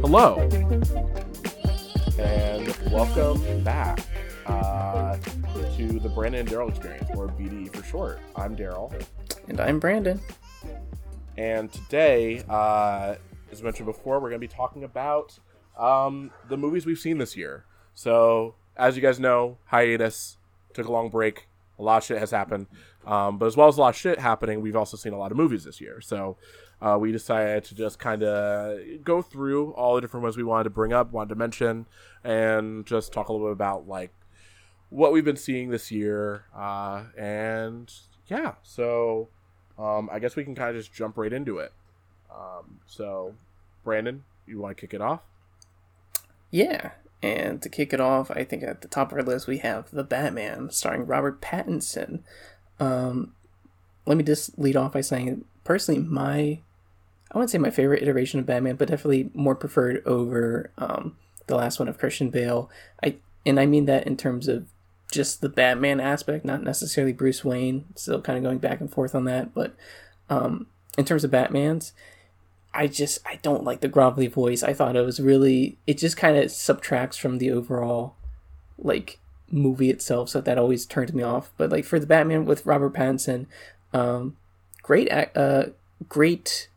Hello, and welcome back uh, to the Brandon and Daryl Experience, or BDE for short. I'm Daryl, And I'm Brandon. and today, uh, as mentioned before, we're going to be talking about um, the movies we've seen this year. So, as you guys know, hiatus took a long break. A lot of shit has happened, um, but as well as a lot of shit happening, we've also seen a lot of movies this year. So, uh, we decided to just kind of go through all the different ones we wanted to bring up, wanted to mention, and just talk a little bit about like what we've been seeing this year. Uh, and yeah, so um, I guess we can kind of just jump right into it. Um, so, Brandon, you want to kick it off? Yeah. And to kick it off, I think at the top of our list we have The Batman, starring Robert Pattinson. Um, let me just lead off by saying, personally, my I wouldn't say my favorite iteration of Batman, but definitely more preferred over um, the last one of Christian Bale. I and I mean that in terms of just the Batman aspect, not necessarily Bruce Wayne. Still kind of going back and forth on that, but um, in terms of Batman's, I just I don't like the grovelly voice. I thought it was really it just kind of subtracts from the overall like movie itself, so that always turned me off. But like for the Batman with Robert Pattinson, um, great uh great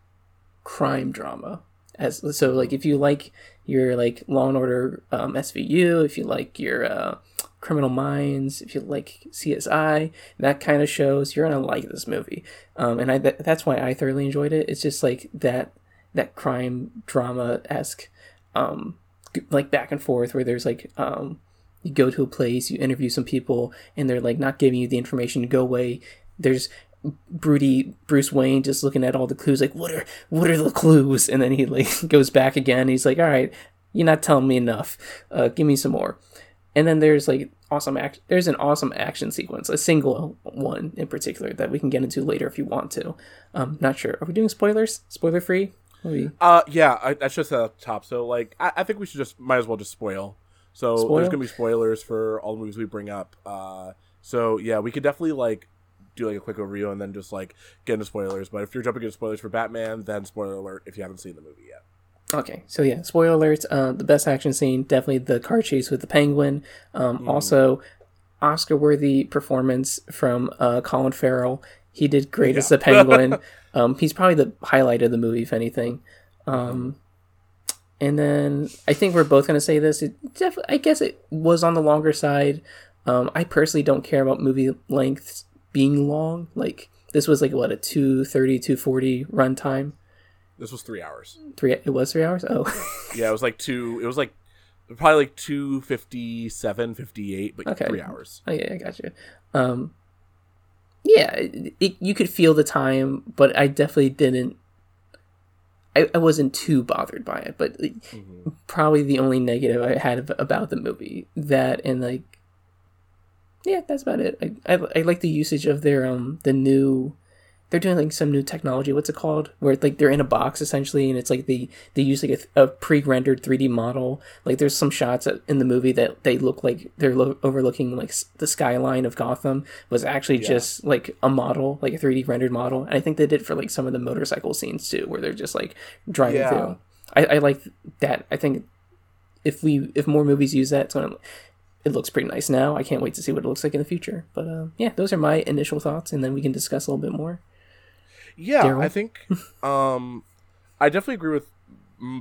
crime drama. As so like if you like your like Law and Order um, SVU, if you like your uh, Criminal Minds, if you like CSI, that kind of shows, you're gonna like this movie. Um, and I th- that's why I thoroughly enjoyed it. It's just like that that crime drama esque, um, like back and forth where there's like um, you go to a place, you interview some people, and they're like not giving you the information. Go away. There's broody Bruce Wayne just looking at all the clues, like what are what are the clues? And then he like goes back again. He's like, all right, you're not telling me enough. Uh, give me some more. And then there's like awesome act. There's an awesome action sequence, a single one in particular that we can get into later if you want to. Um, not sure. Are we doing spoilers? Spoiler free? Maybe. Uh, yeah, I, that's just at the top. So, like, I, I think we should just might as well just spoil. So Spoil? there's gonna be spoilers for all the movies we bring up. Uh, so yeah, we could definitely like do like a quick overview and then just like get into spoilers. But if you're jumping into spoilers for Batman, then spoiler alert if you haven't seen the movie yet. Okay, so yeah, spoiler alert. Uh, the best action scene, definitely the car chase with the penguin. Um, Also, Oscar-worthy performance from uh, Colin Farrell. He did great as the penguin. um, he's probably the highlight of the movie, if anything. Um, and then I think we're both gonna say this. It def- I guess it was on the longer side. Um, I personally don't care about movie lengths being long. Like this was like what a 230, 240 runtime. This was three hours. Three. It was three hours. Oh. Yeah, it was like two. It was like probably like 257, 58, but Okay. three hours. Oh yeah, I got you. Um, yeah, it, it, you could feel the time, but I definitely didn't. I, I wasn't too bothered by it, but like, probably the only negative I had about the movie that and like, yeah, that's about it. I, I I like the usage of their um the new. They're doing like some new technology. What's it called? Where like they're in a box essentially, and it's like they they use like a, a pre-rendered 3D model. Like there's some shots in the movie that they look like they're lo- overlooking like s- the skyline of Gotham was actually just like a model, like a 3D rendered model. And I think they did for like some of the motorcycle scenes too, where they're just like driving Yeah. through. I, I like that. I think if we if more movies use that, it's gonna it looks pretty nice now. I can't wait to see what it looks like in the future. But um, yeah, those are my initial thoughts, and then we can discuss a little bit more. Yeah, Daryl? I think um I definitely agree with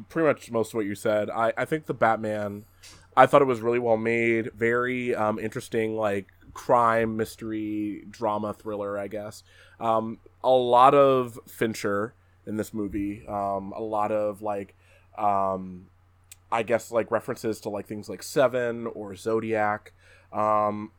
pretty much most of what you said. I I think the Batman I thought it was really well made, very um interesting like crime mystery drama thriller, I guess. Um a lot of Fincher in this movie. Um a lot of like um I guess like references to like things like Seven or Zodiac. Um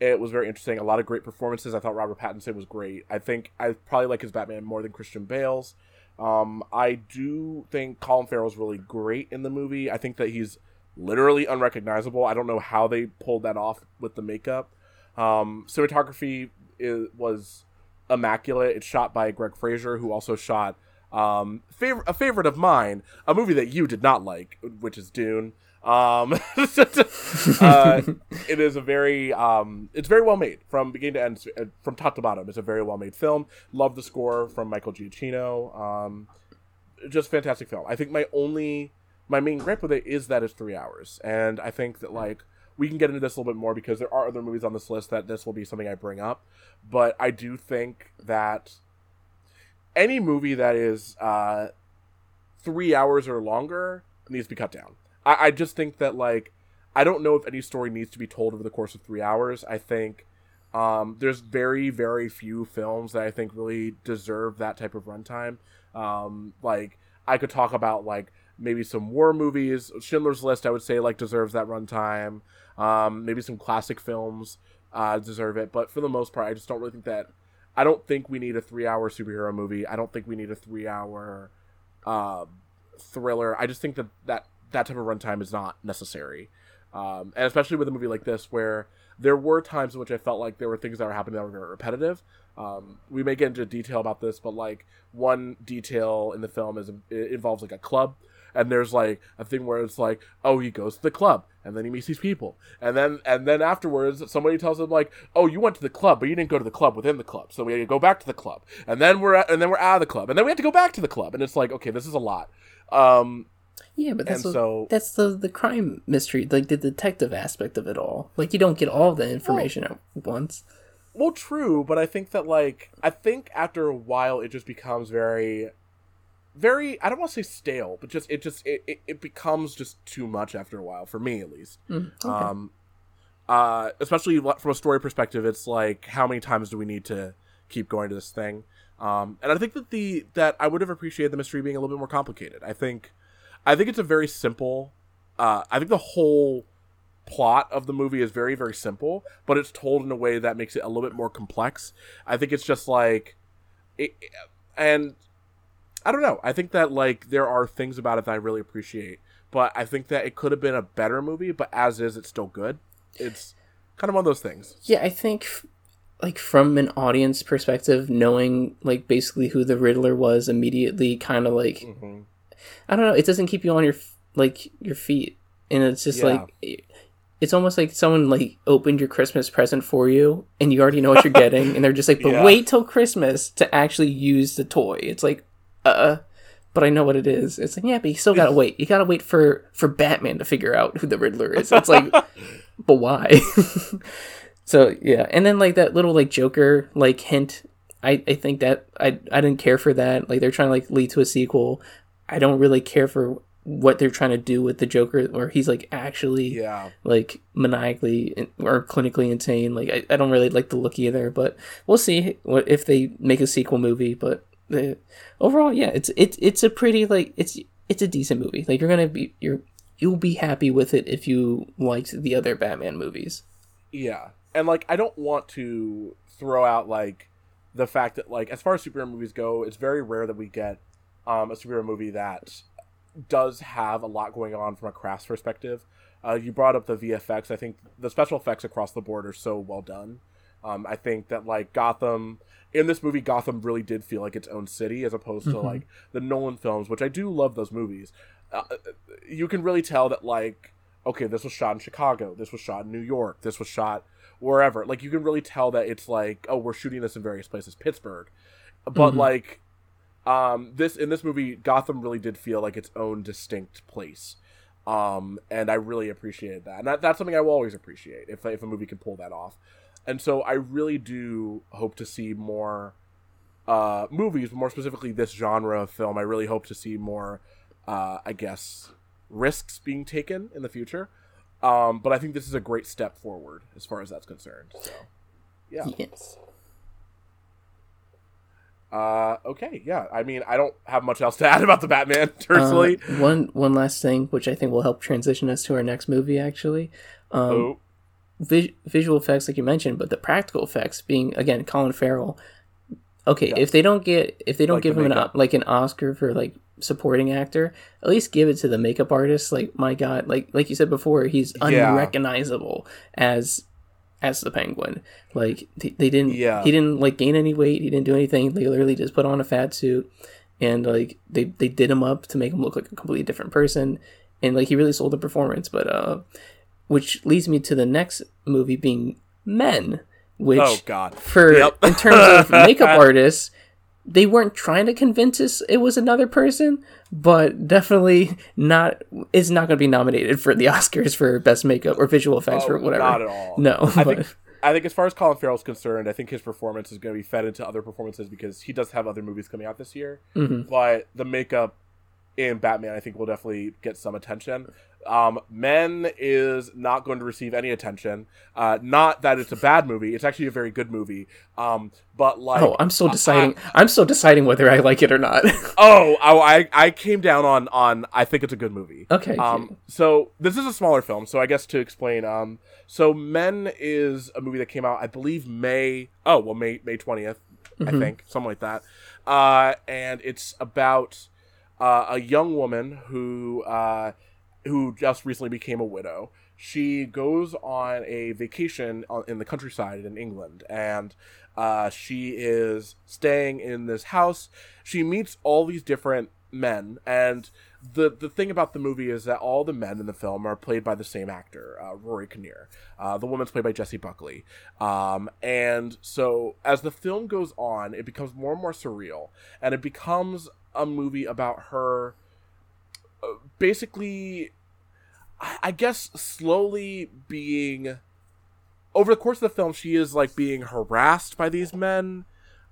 it was very interesting. A lot of great performances. I thought Robert Pattinson was great. I think I probably like his Batman more than Christian Bale's. Um, I do think Colin Farrell's really great in the movie. I think that he's literally unrecognizable. I don't know how they pulled that off with the makeup. Um, cinematography is, was immaculate. It's shot by Greig Fraser, who also shot um, a favorite of mine, a movie that you did not like, which is Dune. Um, uh, it is a very, um, it's very well made from beginning to end, uh, from top to bottom. It's a very well made film. Love the score from Michael Giacchino. Um, just fantastic film. I think my only, my main gripe with it is that it's three hours, and I think that like we can get into this a little bit more because there are other movies on this list that this will be something I bring up. But I do think that any movie that is uh, three hours or longer needs to be cut down. I, I just think that like I don't know if any story needs to be told over the course of three hours. I think um, there's very very few films that I think really deserve that type of runtime. Um, like I could talk about like maybe some war movies. Schindler's List I would say like deserves that runtime. Um, maybe some classic films uh, deserve it, but for the most part, I just don't really think that. I don't think we need a three-hour superhero movie. I don't think we need a three-hour uh, thriller. I just think that that that type of runtime is not necessary, um, and especially with a movie like this, where there were times in which I felt like there were things that were happening that were very repetitive. Um, we may get into detail about this, but like one detail in the film is involves like a club. And there's like a thing where it's like oh he goes to the club and then he meets these people. And then and then afterwards somebody tells him like oh you went to the club but you didn't go to the club within the club. So we had to go back to the club. And then we're at, and then we're out of the club. And then we have to go back to the club. And it's like okay this is a lot. Um yeah, but that's And what, so- that's the the crime mystery, like the detective aspect of it all. Like you don't get all the information at once. well true but i think that like i think after a while it just becomes very very i don't want to say stale but just it just it, it, it becomes just too much after a while for me at least Mm, okay. um uh especially from a story perspective it's like how many times do we need to keep going to this thing um and i think that the that i would have appreciated the mystery being a little bit more complicated i think i think it's a very simple uh i think the whole plot of the movie is very very simple but it's told in a way that makes it a little bit more complex. I think it's just like it, and i don't know. I think that like there are things about it that i really appreciate but i think that it could have been a better movie but as is it's still good. It's kind of one of those things. Yeah, I think like from an audience perspective, knowing like basically who the Riddler was immediately kind of like Mhm. I don't know, it doesn't keep you on your like your feet, and it's just Yeah. like it's almost like someone like opened your Christmas present for you, and you already know what you're getting, and they're just like, but Yeah. wait till Christmas to actually use the toy. It's like, uh. But I know what it is. It's like, yeah, but you still gotta wait. You gotta wait for for Batman to figure out who the Riddler is. It's like, but why? so yeah, and then like that little like Joker like hint. I I think that I I didn't care for that. Like they're trying to like lead to a sequel. I don't really care for what they're trying to do with the Joker, or he's like actually yeah like maniacally or clinically insane. Like I, I don't really like the look either, but we'll see what if they make a sequel movie. But uh, overall, yeah, it's it's it's a pretty like it's it's a decent movie. Like you're gonna be you're you'll be happy with it if you liked the other Batman movies. Yeah. And like I don't want to throw out like the fact that like as far as superhero movies go, it's very rare that we get um a superhero movie that does have a lot going on from a crafts perspective. Uh, you brought up the VFX. I think the special effects across the board are so well done. Um, I think that like Gotham in this movie, Gotham really did feel like its own city as opposed to Mhm. like the Nolan films, which I do love those movies. Uh, you can really tell that like okay, this was shot in Chicago, this was shot in New York, this was shot wherever. Like you can really tell that it's like oh, we're shooting this in various places, Pittsburgh, but Mhm. like um this in this movie gotham really did feel like its own distinct place. Um and i really appreciated that. And that, that's something i will always appreciate if, if a movie can pull that off. And so i really do hope to see more uh movies more specifically this genre of film. I really hope to see more uh i guess risks being taken in the future. Um but i think this is a great step forward as far as that's concerned so. Yeah. Yes. Uh, okay, yeah. I mean, I don't have much else to add about the Batman, personally. Uh, one one last thing, which I think will help transition us to our next movie. Actually, um, oh, vis- visual effects, like you mentioned, but the practical effects being again Colin Farrell. Okay, Yeah. if they don't get if they don't Like give the him an like an Oscar for like supporting actor, at least give it to the makeup artist. Like my God, like like you said before, he's Yeah. unrecognizable as as the Penguin. Like they, they didn't Yeah. he didn't like gain any weight. He didn't do anything. They literally just put on a fat suit and like they they did him up to make him look like a completely different person. and like he really sold the performance. But uh, which leads me to the next movie being Men, which Oh God. for Yep. in terms of makeup artists, they weren't trying to convince us it was another person, but definitely not. It's not going to be nominated for the Oscars for best makeup or visual effects Oh, or whatever. Not at all. No, I but think I think as far as Colin Farrell's concerned, I think his performance is going to be fed into other performances because he does have other movies coming out this year. Mhm. But the makeup in Batman, I think, will definitely get some attention. Um, Men is not going to receive any attention. Uh, not that it's a bad movie; it's actually a very good movie. Um, but like, oh, I'm still deciding. I, am still deciding whether I like it or not. oh, oh, I I came down on on I think it's a good movie. okay. Um, so this is a smaller film. So I guess to explain, um, so Men is a movie that came out, I believe May. Oh, well, May May 20th I think, something like that. Uh, and it's about uh, a young woman who uh, who just recently became a widow. She goes on a vacation in the countryside in England, and uh, she is staying in this house. She meets all these different men, and the the thing about the movie is that all the men in the film are played by the same actor, uh, Rory Kinnear. Uh, the woman's played by Jessie Buckley. Um, and so as the film goes on, it becomes more and more surreal, and it becomes a movie about her basically, I, I guess, slowly being. Over the course of the film, she is like being harassed by these men,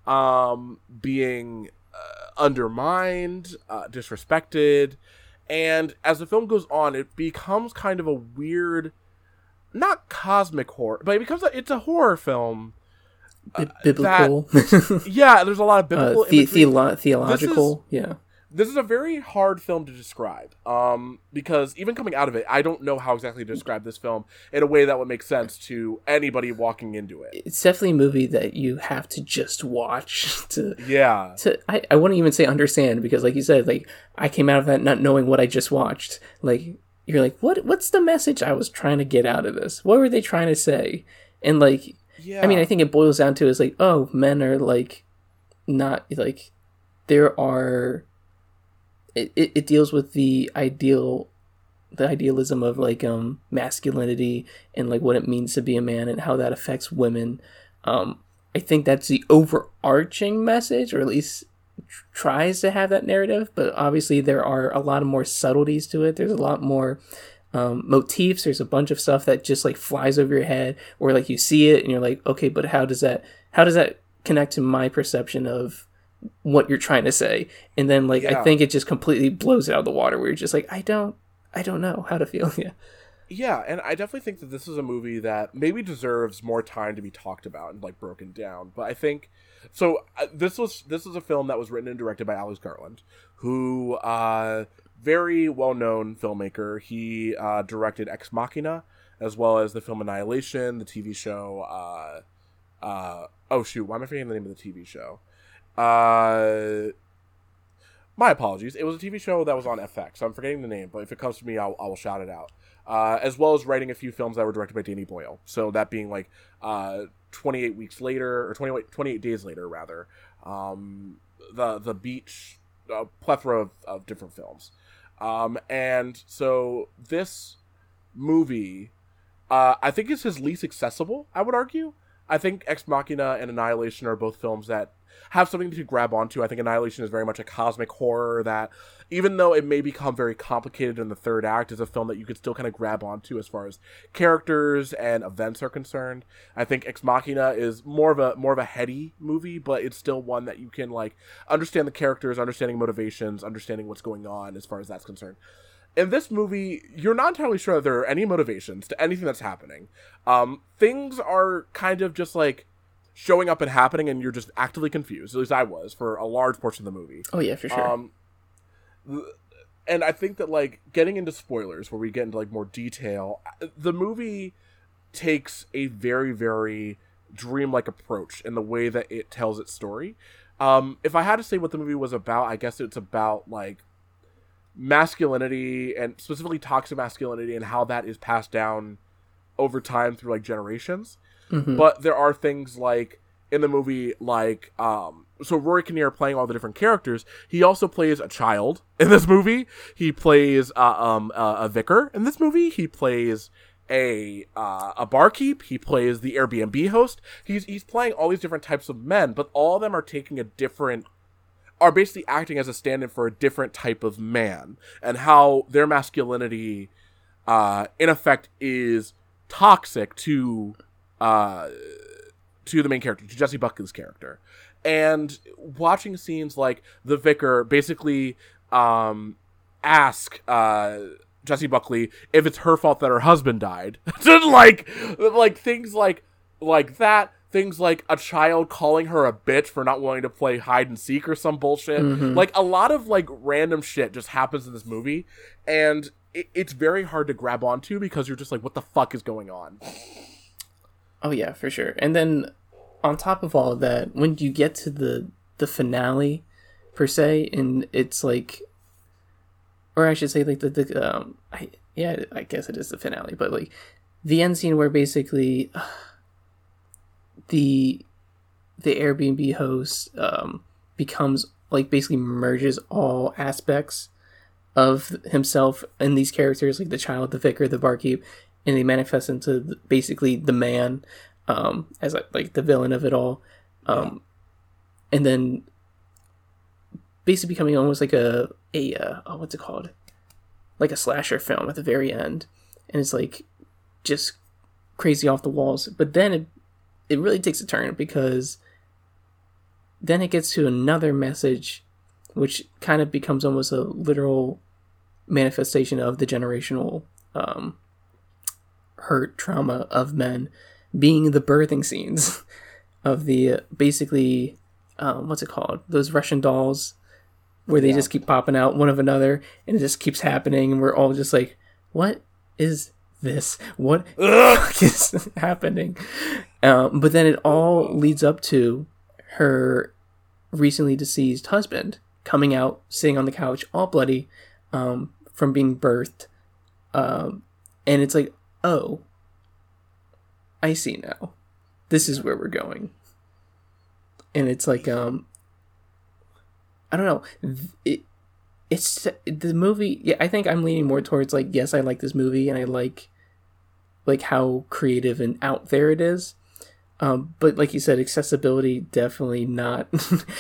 um, being uh, undermined, uh, disrespected, and as the film goes on, it becomes kind of a weird, not cosmic horror, but it becomes a, it's a horror film. Bi- biblical, Yeah, there's a lot of biblical. uh, the- imagery. theolo- theological. yeah. This is a very hard film to describe um, because even coming out of it i don't know how exactly to describe this film in a way that would make sense to anybody walking into it. It's definitely a movie that you have to just watch to yeah. to I, I wouldn't even say understand because like you said like i came out of that not knowing what i just watched. Like you're like what what's the message i was trying to get out of this? What were they trying to say? And like yeah i mean i think it boils down to is like oh men are like not like there are it, it, it deals with the ideal the idealism of like um masculinity and like what it means to be a man and how that affects women. Um i think that's the overarching message or at least tries to have that narrative but obviously there are a lot of more subtleties to it. There's a lot more um, motifs. There's a bunch of stuff that just like flies over your head or like you see it and you're like okay but how does that how does that connect to my perception of what you're trying to say. And then like i think it just completely blows it out of the water where you're just like i don't i don't know how to feel. Yeah. Yeah and i definitely think that this is a movie that maybe deserves more time to be talked about and like broken down but i think so uh, this was this was a film that was written and directed by alex garland who uh very well-known filmmaker. He uh directed ex machina as well as the film annihilation the tv show uh uh oh shoot why am i forgetting the name of the tv show uh my apologies. It was a TV show that was on FX. I'm forgetting the name, but if it comes to me, I'll, I will shout it out. Uh, as well as writing a few films that were directed by Danny Boyle. So that being like uh, 28 weeks later, or 28, 28 days later, rather. Um, the the beach, a plethora of, of different films. Um, and so this movie, uh, I think is his least accessible. I would argue. I think Ex Machina and Annihilation are both films that have something to grab onto. I think Annihilation is very much a cosmic horror that, even though it may become very complicated in the third act, is a film that you could still kind of grab onto as far as characters and events are concerned. I think Ex Machina is more of a more of a heady movie, but it's still one that you can like understand the characters, understanding motivations, understanding what's going on as far as that's concerned in this movie, you're not entirely sure that there are any motivations to anything that's happening. Um, things are kind of just like showing up and happening, and you're just actively confused. At least I was for a large portion of the movie. oh yeah for sure Um, and I think that like getting into spoilers, where we get into like more detail, the movie takes a very very dreamlike approach in the way that it tells its story. Um, if I had to say what the movie was about, I guess it's about like masculinity and specifically toxic masculinity and how that is passed down over time through like generations Mhm. but there are things like in the movie like um so Rory Kinnear playing all the different characters. He also plays a child in this movie. He plays uh, um uh, a vicar in this movie. He plays a uh, a barkeep. He plays the Airbnb host. He's he's playing all these different types of men, but all of them are taking a different are basically acting as a stand-in for a different type of man and how their masculinity uh in effect is toxic to uh to the main character, to Jessie Buckley's character. And watching scenes like the vicar basically um ask uh Jessie Buckley if it's her fault that her husband died. like like things like like that things like a child calling her a bitch for not wanting to play hide and seek or some bullshit. Mm-hmm. Like a lot of like random shit just happens in this movie and it, it's very hard to grab onto because you're just like what the fuck is going on. Oh yeah, for sure. And then on top of all of that, when you get to the the finale per se and it's like or I should say like the, the um I yeah, I guess it is the finale, but like the end scene where basically uh, the the Airbnb host um becomes like basically merges all aspects of himself and these characters like the child, the vicar, the barkeep, and they manifest into basically the man um as like the villain of it all. Um and then basically becoming almost like a a uh, oh, what's it called, like a slasher film at the very end, and it's like just crazy off the walls. But then it it really takes a turn because then it gets to another message, which kind of becomes almost a literal manifestation of the generational um, hurt trauma of men being the birthing scenes of the uh, basically um, what's it called? Those russian dolls where they yeah. just keep popping out one of another and it just keeps happening and we're all just like what is this? What is happening um, but then it all leads up to her recently deceased husband coming out sitting on the couch all bloody um, from being birthed um, and it's like oh i see now this is where we're going and it's like um I don't know. It, it's the movie. Yeah, I think I'm leaning more towards like yes, I like this movie and I like like how creative and out there it is. Um, but like you said, accessibility definitely not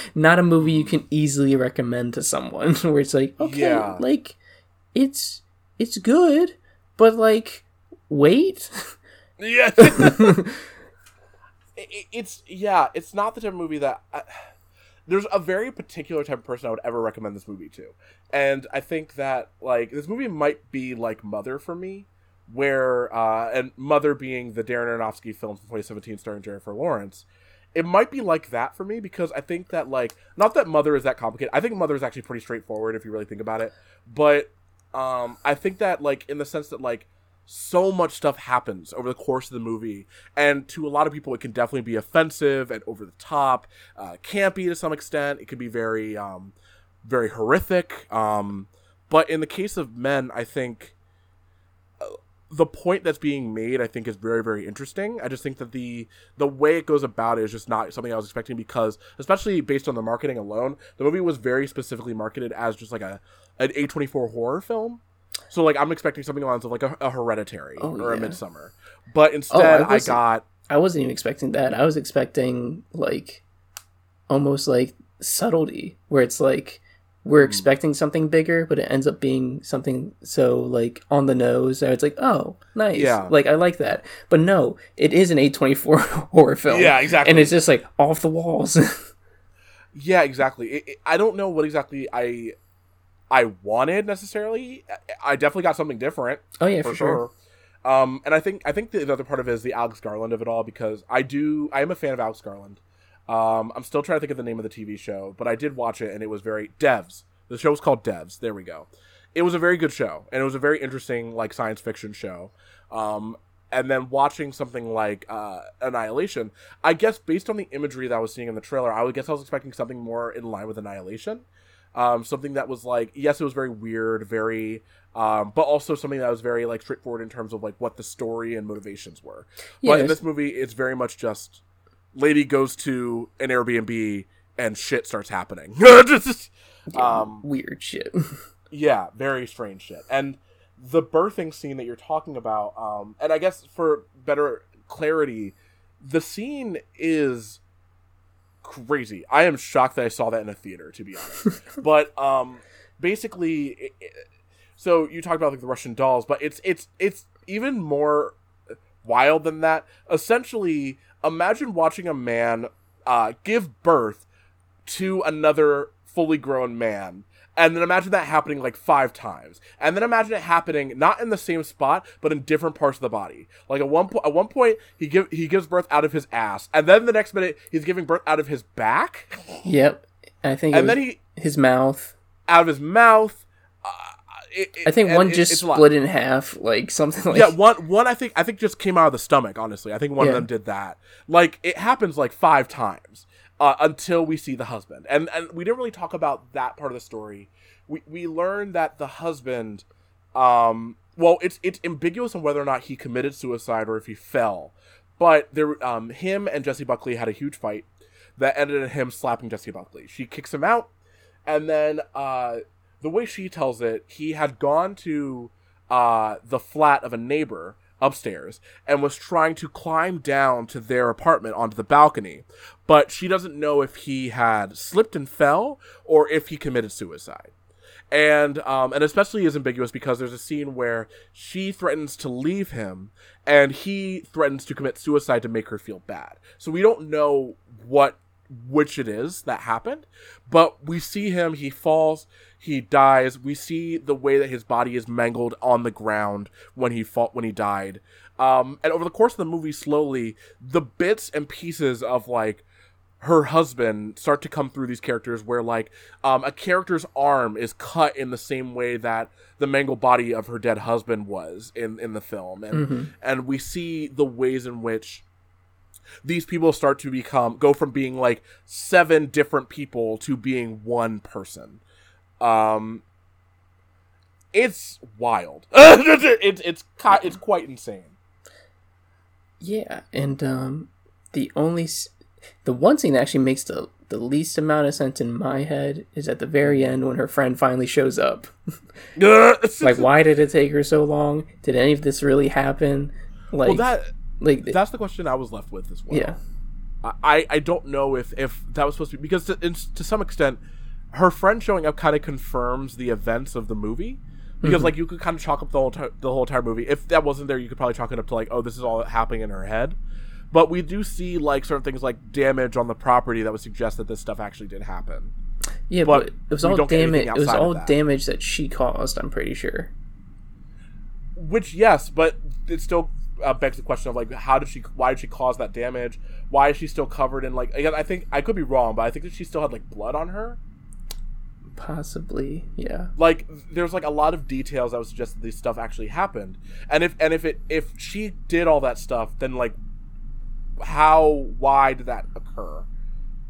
not a movie you can easily recommend to someone. Where it's like okay, yeah. like it's it's good, but like wait. Yeah. it, it's yeah, it's not the type of movie that. I, there's a very particular type of person I would ever recommend this movie to. And I think that like this movie might be like Mother for me, where uh and Mother being the Darren Aronofsky film from 2017 starring Jennifer Lawrence. It might be like that for me because I think that like not that Mother is that complicated. I think Mother is actually pretty straightforward if you really think about it. But um I think that like in the sense that like so much stuff happens over the course of the movie and to a lot of people it can definitely be offensive and over the top uh, campy to some extent it can be very um, very horrific um, but in the case of men i think the point that's being made i think is very very interesting i just think that the the way it goes about it is just not something i was expecting because especially based on the marketing alone the movie was very specifically marketed as just like a an a24 horror film so like I'm expecting something along the lines of like a, a Hereditary oh, or yeah. a Midsommar, but oh, instead oh, I, I got. I wasn't even expecting that. I was expecting like almost like subtlety, where it's like we're mm. expecting something bigger, but it ends up being something so like on the nose that it's like, oh, nice. Yeah. Like I like that. But no, it is an A24 horror film. Yeah, exactly. And it's just like off the walls. yeah, exactly. It, it, I don't know what exactly I I wanted necessarily. I definitely got something different. Oh yeah, for, for sure. sure. Um, and I think I think the other part of it is the Alex Garland of it all because I do I am a fan of Alex Garland. Um, I'm still trying to think of the name of the TV show, but I did watch it and it was very Devs. The show was called Devs. There we go. It was a very good show and it was a very interesting like science fiction show. Um, and then watching something like uh, Annihilation, I guess based on the imagery that I was seeing in the trailer, I would guess I was expecting something more in line with Annihilation um, something that was like yes it was very weird very um, but also something that was very like straightforward in terms of like what the story and motivations were yeah, but in this movie it's very much just lady goes to an airbnb and shit starts happening. um, weird shit. yeah, very strange shit. And the birthing scene that you're talking about, um, and I guess for better clarity, the scene is crazy. I am shocked that I saw that in a theater, to be honest. but um, basically, it, it, so you talked about like the Russian dolls, but it's it's it's even more wild than that. Essentially, imagine watching a man uh, give birth to another fully grown man and then imagine that happening like five times. And then imagine it happening not in the same spot but in different parts of the body. Like at one point at one point he give he gives birth out of his ass and then the next minute he's giving birth out of his back? Yep. I think and then he his mouth. Out of his mouth uh, it, I think one just split in half, like something like yeah. One one I think I think just came out of the stomach. Honestly, I think one yeah. of them did that. Like it happens like five times, uh, until we see the husband. And and we didn't really talk about that part of the story. We we learned that the husband, um, well, it's it's ambiguous on whether or not he committed suicide or if he fell. But there, um, him and Jessie Buckley had a huge fight that ended in him slapping Jessie Buckley. She kicks him out, and then uh, the way she tells it, he had gone to uh, the flat of a neighbor upstairs and was trying to climb down to their apartment onto the balcony. But she doesn't know if he had slipped and fell or if he committed suicide. And um, and especially is ambiguous because there's a scene where she threatens to leave him and he threatens to commit suicide to make her feel bad. So we don't know what which it is that happened, but we see him, he falls, he dies. We see the way that his body is mangled on the ground when he fought when he died. Um, and over the course of the movie, slowly the bits and pieces of like her husband start to come through these characters where like um, a character's arm is cut in the same way that the mangled body of her dead husband was in in the film and mm-hmm. and we see the ways in which these people start to become go from being like seven different people to being one person um, it's wild. it's it's it's quite insane. Yeah, and um, the only the one scene that actually makes the the least amount of sense in my head is at the very end when her friend finally shows up. like, why did it take her so long? Did any of this really happen? Like, well, that like that's the question I was left with as well. Yeah, I I don't know if if that was supposed to be because to, to some extent her friend showing up kind of confirms the events of the movie because mm-hmm. like you could kind of chalk up the whole t- the whole entire movie. If that wasn't there, you could probably chalk it up to like, oh, this is all happening in her head. But we do see like certain things like damage on the property that would suggest that this stuff actually did happen. Yeah, but, but it was all damage. It was all that. damage that she caused. I'm pretty sure. Which yes, but it still uh, begs the question of like, how did she? Why did she cause that damage? Why is she still covered in like? Again, I think I could be wrong, but I think that she still had like blood on her. Possibly, yeah. Like there's like a lot of details that would suggest that this stuff actually happened. And if and if it if she did all that stuff, then like how why did that occur?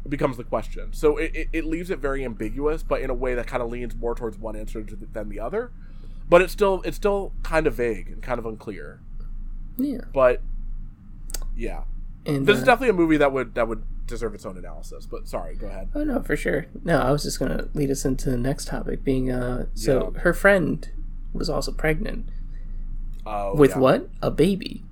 It becomes the question. So it, it, it leaves it very ambiguous, but in a way that kind of leans more towards one answer than the other. But it's still it's still kind of vague and kind of unclear. Yeah. But yeah. And, this uh, is definitely a movie that would that would deserve its own analysis. But sorry, go ahead. Oh no, for sure. No, I was just gonna lead us into the next topic, being uh, so yeah. her friend was also pregnant. Uh, with yeah. what? A baby.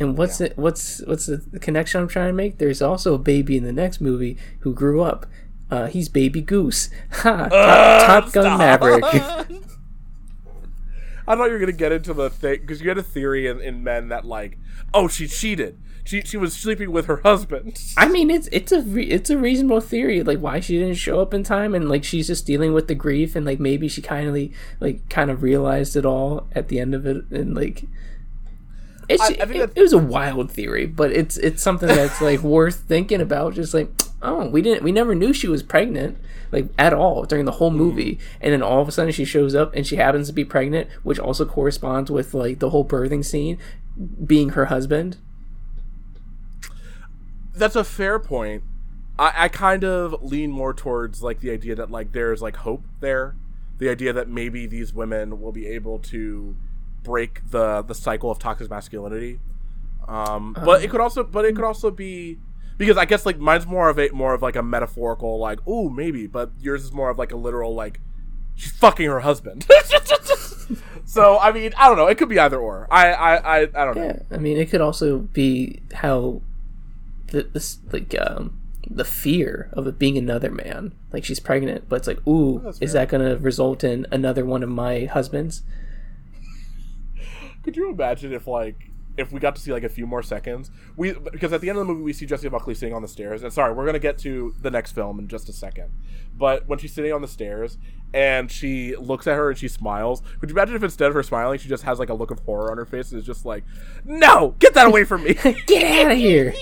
And what's yeah. it? What's what's the, the, connection I'm trying to make? There's also a baby in the next movie who grew up. Uh, he's Baby Goose. Ha! Top, uh, Top Gun Maverick. I thought you were gonna get into the thing because you had a theory in, in men that like, oh, she cheated she she was sleeping with her husband. I mean, it's it's a re- it's a reasonable theory, like why she didn't show up in time, and like she's just dealing with the grief, and like maybe she kind of like kind of realized it all at the end of it, and like. I, I it, it was a wild theory, but it's it's something that's like worth thinking about. Just like, oh, we didn't, we never knew she was pregnant, like at all during the whole movie, mm. and then all of a sudden she shows up and she happens to be pregnant, which also corresponds with like the whole birthing scene being her husband that's a fair point. I, I kind of lean more towards like the idea that like there's like hope there, the idea that maybe these women will be able to break the the cycle of toxic masculinity. Um, but it could also, but it could also be because I guess like mine's more of a more of like a metaphorical like oh maybe, but yours is more of like a literal like she's fucking her husband. so I mean I don't know. It could be either or. I I I, I don't know. Yeah, I mean, it could also be how the, this like um the fear of it being another man. Like she's pregnant, but it's like, ooh, that's is that going to result in another one of my husbands? Could you imagine if like if we got to see like a few more seconds? We because at the end of the movie we see Jessie Buckley sitting on the stairs. And sorry, we're gonna get to the next film in just a second. But when she's sitting on the stairs and she looks at her and she smiles, could you imagine if instead of her smiling, she just has like a look of horror on her face and is just like, "No, get that away from me!" Get out of here!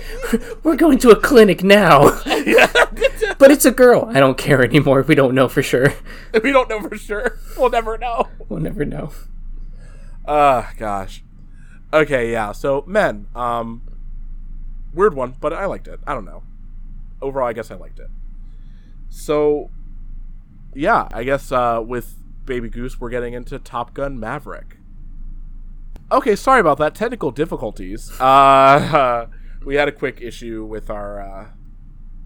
We're going to a clinic now. yeah, but it's a girl. I don't care anymore. We don't know for sure. we don't know for sure. We'll never know. We'll never know. Uh gosh. Okay, yeah. So men, um weird one, but I liked it. I don't know. Overall, I guess I liked it. So yeah, I guess uh with Baby Goose we're getting into Top Gun Maverick. Okay, sorry about that. Technical difficulties. Uh we had a quick issue with our uh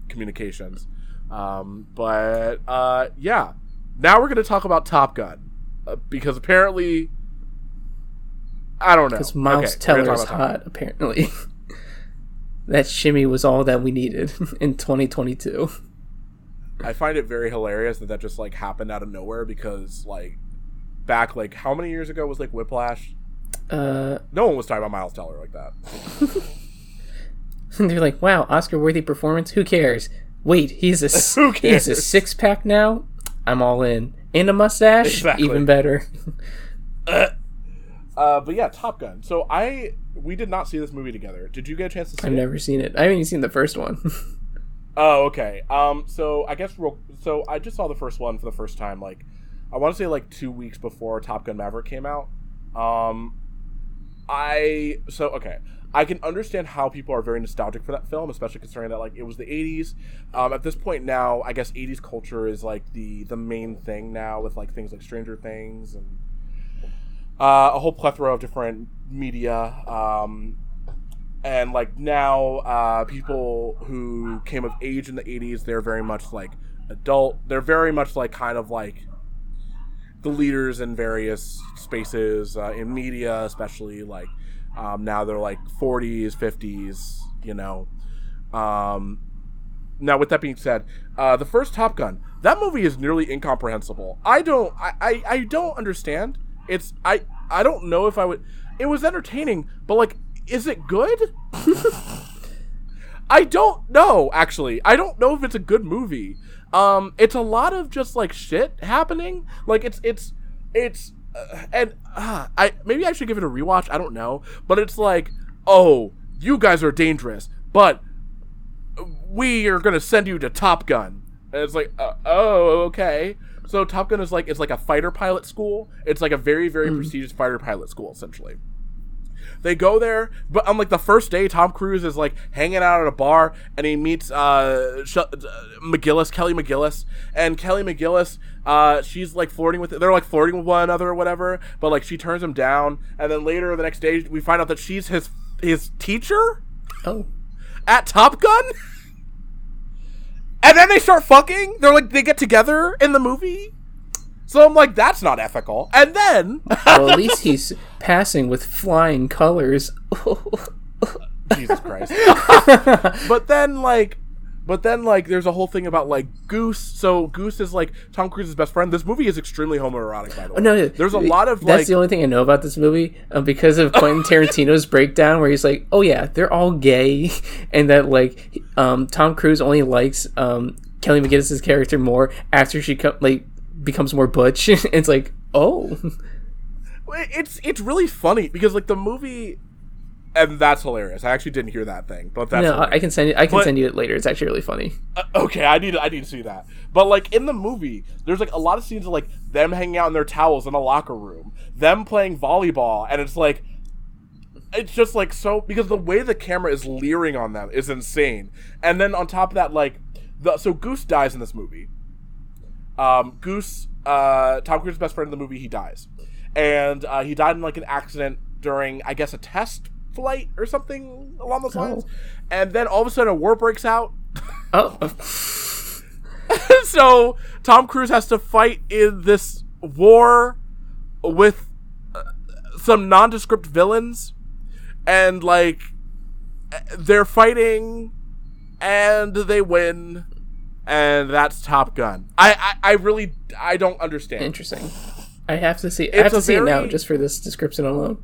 communications. Um but uh yeah. Now we're going to talk about Top Gun. Uh, because apparently I don't know. Because Miles Okay, we're gonna Teller is hot, apparently. that shimmy was all that we needed in 2022. I find it very hilarious that that just like happened out of nowhere because like back like how many years ago was like Whiplash? Uh, No one was talking about Miles Teller like that. they're like, wow, Oscar worthy performance? Who cares? Wait, he's a, Who he has a six pack now? I'm all in. And a mustache? Exactly. Even better. Uh, but yeah, Top Gun. So I we did not see this movie together. Did you get a chance to see I've it? never seen it. I haven't even seen the first one. Oh, okay. Um, so I guess real. So I just saw the first one for the first time. Like, I want to say like two weeks before Top Gun Maverick came out. Um, I so okay. I can understand how people are very nostalgic for that film, especially considering that like it was the '80s. Um, at this point now, I guess '80s culture is like the the main thing now with like things like Stranger Things and uh, a whole plethora of different media. Um, and like now uh, people who came of age in the 80s they're very much like adult they're very much like kind of like the leaders in various spaces uh, in media especially like um, now they're like 40s 50s you know um, now with that being said uh, the first top gun that movie is nearly incomprehensible i don't I, I i don't understand it's i i don't know if i would it was entertaining but like is it good? I don't know actually. I don't know if it's a good movie. Um it's a lot of just like shit happening. Like it's it's it's uh, and uh, i maybe i should give it a rewatch i don't know. But it's like oh you guys are dangerous but we are gonna send you to Top Gun. And it's like, uh, oh, okay. So Top Gun is like it's like a fighter pilot school. It's like a very very prestigious fighter pilot school essentially. They go there, but on like the first day, Tom Cruise is like hanging out at a bar, and he meets uh, Sh- uh, McGillis, Kelly McGillis, and Kelly McGillis. Uh, she's like flirting with. They're like flirting with one another or whatever, but like she turns him down, and then later the next day we find out that she's his his teacher oh. at Top Gun. And then they start fucking. They're like they get together in the movie. So I'm like, that's not ethical. And then Well, at least he's passing with flying colors. Jesus Christ. but then like but then like there's a whole thing about like Goose. So Goose is like Tom Cruise's best friend. This movie is extremely homoerotic by the way. no, no, There's a lot of That's like the only thing I know about this movie uh, because of Quentin Tarantino's breakdown, where he's like, "Oh yeah, they're all gay," and that like um, Tom Cruise only likes um, Kelly McGinnis's character more after she co- like becomes more butch. it's like, oh, it's it's really funny because like the movie and that's hilarious. I actually didn't hear that thing, but that's no, hilarious. I can send you. I can But- send you it later. It's actually really funny. Uh, okay, I need I need to see that. But like in the movie, there's like a lot of scenes of like them hanging out in their towels in a locker room, them playing volleyball, and it's like it's just like so because the way the camera is leering on them is insane. And then on top of that, like the so Goose dies in this movie. Um, Goose, uh, Tom Cruise's best friend in the movie, he dies, and uh, he died in like an accident during, I guess, a test flight or something along those lines. And then all of a sudden, a war breaks out. Oh, so Tom Cruise has to fight in this war with uh, some nondescript villains, and like they're fighting, and they win, and that's Top Gun. I I, I really I don't understand. interesting. I have to see. I have to see it now just for this description alone.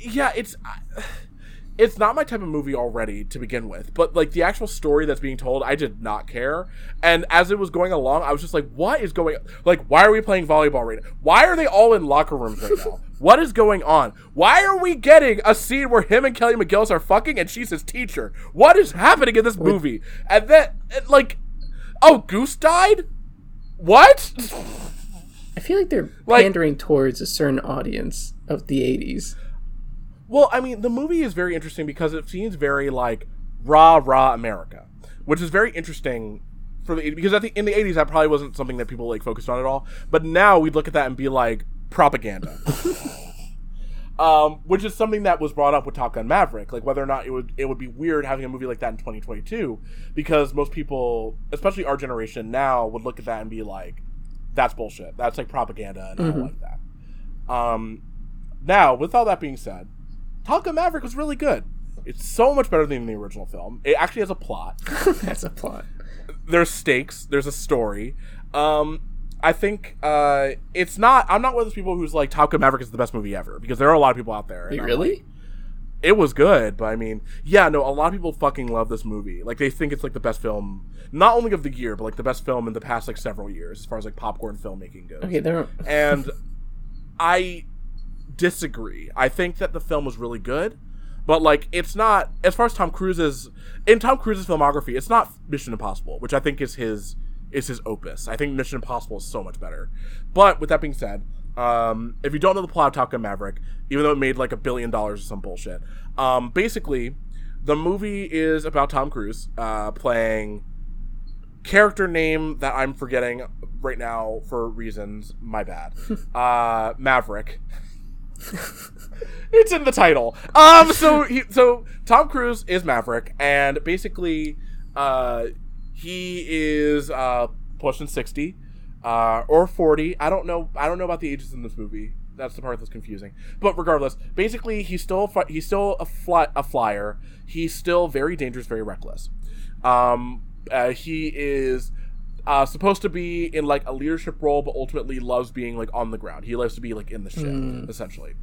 Yeah, it's it's not my type of movie already to begin with, but like the actual story that's being told, I did not care. And as it was going along, I was just like, what is going like why are we playing volleyball right now? Why are they all in locker rooms right now? what is going on? Why are we getting a scene where him and Kelly McGillis are fucking and she's his teacher? What is happening in this movie? And then like oh, Goose died? What? I feel like they're Like- pandering towards a certain audience of the '80s. Well, I mean, the movie is very interesting because it seems very like rah rah America, which is very interesting for the because I think in the '80s that probably wasn't something that people like focused on at all. But now we'd look at that and be like propaganda, um, which is something that was brought up with Top Gun Maverick, like whether or not it would it would be weird having a movie like that in 2022 because most people, especially our generation now, would look at that and be like, "That's bullshit. That's like propaganda," and I don't like that. Um, now, with all that being said, Top Gun Maverick was really good. It's so much better than the original film. It actually has a plot. That's a plot. There's stakes. There's a story. Um, I think uh, it's not. I'm not one of those people who's like Top Gun Maverick is the best movie ever because there are a lot of people out there. Wait, really? like, it was good, but I mean, yeah, no, a lot of people fucking love this movie. Like they think it's like the best film, not only of the year, but like the best film in the past like several years, as far as like popcorn filmmaking goes Okay, there. and I disagree. I think that the film was really good, but like it's not as far as Tom Cruise's in Tom Cruise's filmography, it's not Mission Impossible, which I think is his is his opus. I think Mission Impossible is so much better. But with that being said, um, if you don't know the plot of Top Gun Maverick, even though it made like a billion dollars or some bullshit, um, basically the movie is about Tom Cruise uh, playing character name that I'm forgetting right now for reasons. My bad. uh, Maverick. it's in the title. Um, so he, so Tom Cruise is Maverick, and basically, uh, he is uh pushing sixty, uh, or forty. I don't know. I don't know about the ages in this movie. That's the part that's confusing. But regardless, basically, he's still he's still a fly- a flyer. He's still very dangerous, very reckless. Um, uh, he is uh, supposed to be in like a leadership role, but ultimately loves being like on the ground. He loves to be like in the ship, essentially.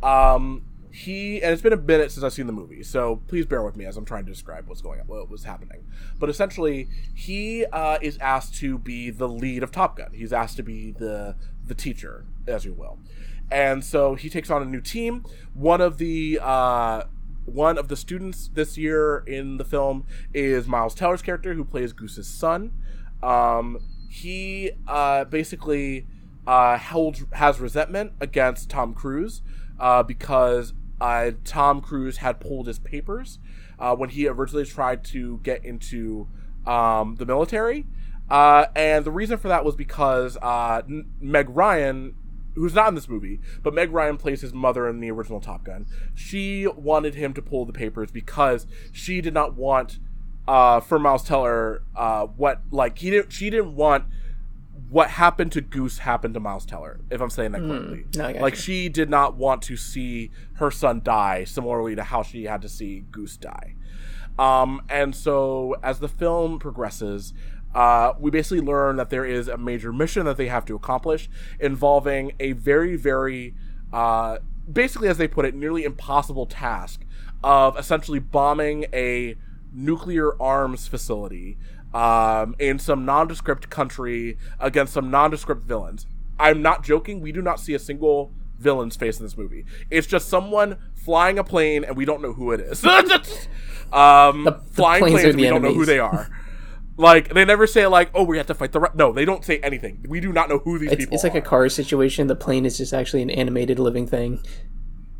Um, he and it's been a minute since I've seen the movie, so please bear with me as I'm trying to describe what's going on, what was happening. But essentially, he uh, is asked to be the lead of Top Gun. He's asked to be the the teacher, as you will, and so he takes on a new team. One of the uh, one of the students this year in the film is Miles Teller's character, who plays Goose's son. Um, he uh, basically uh, held has resentment against Tom Cruise uh, because uh, Tom Cruise had pulled his papers uh, when he originally tried to get into um, the military. Uh, and the reason for that was because Meg Ryan, who's not in this movie, but Meg Ryan plays his mother in the original Top Gun. She wanted him to pull the papers because she did not want uh, for Miles Teller uh, what like he didn't she didn't want what happened to Goose happened to Miles Teller. If I'm saying that correctly, no, like she did not want to see her son die, similarly to how she had to see Goose die. Um, and so as the film progresses, uh, we basically learn that there is a major mission that they have to accomplish involving a very, very, uh, basically, as they put it, nearly impossible task of essentially bombing a nuclear arms facility um, in some nondescript country against some nondescript villains. I'm not joking. We do not see a single villain's face in this movie. It's just someone flying a plane, and we don't know who it is. um, the flying planes planes, are and we the don't know who they are. Like they never say like, "Oh, we have to fight the." Ru-. No, they don't say anything. We do not know who these It's, people. it's like a car situation. The plane is just actually an animated living thing.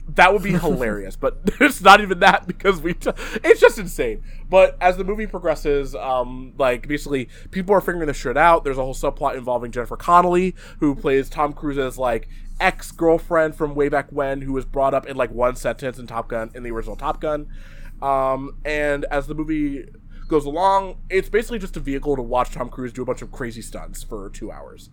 That would be hilarious, but it's not even that because we. T- it's just insane. But as the movie progresses, um, like basically people are figuring this shit out. There's a whole subplot involving Jennifer Connelly, who plays Tom Cruise's like ex girlfriend from way back when, who was brought up in like one sentence in Top Gun in the original Top Gun. Um, and as the movie goes along, it's basically just a vehicle to watch Tom Cruise do a bunch of crazy stunts for two hours.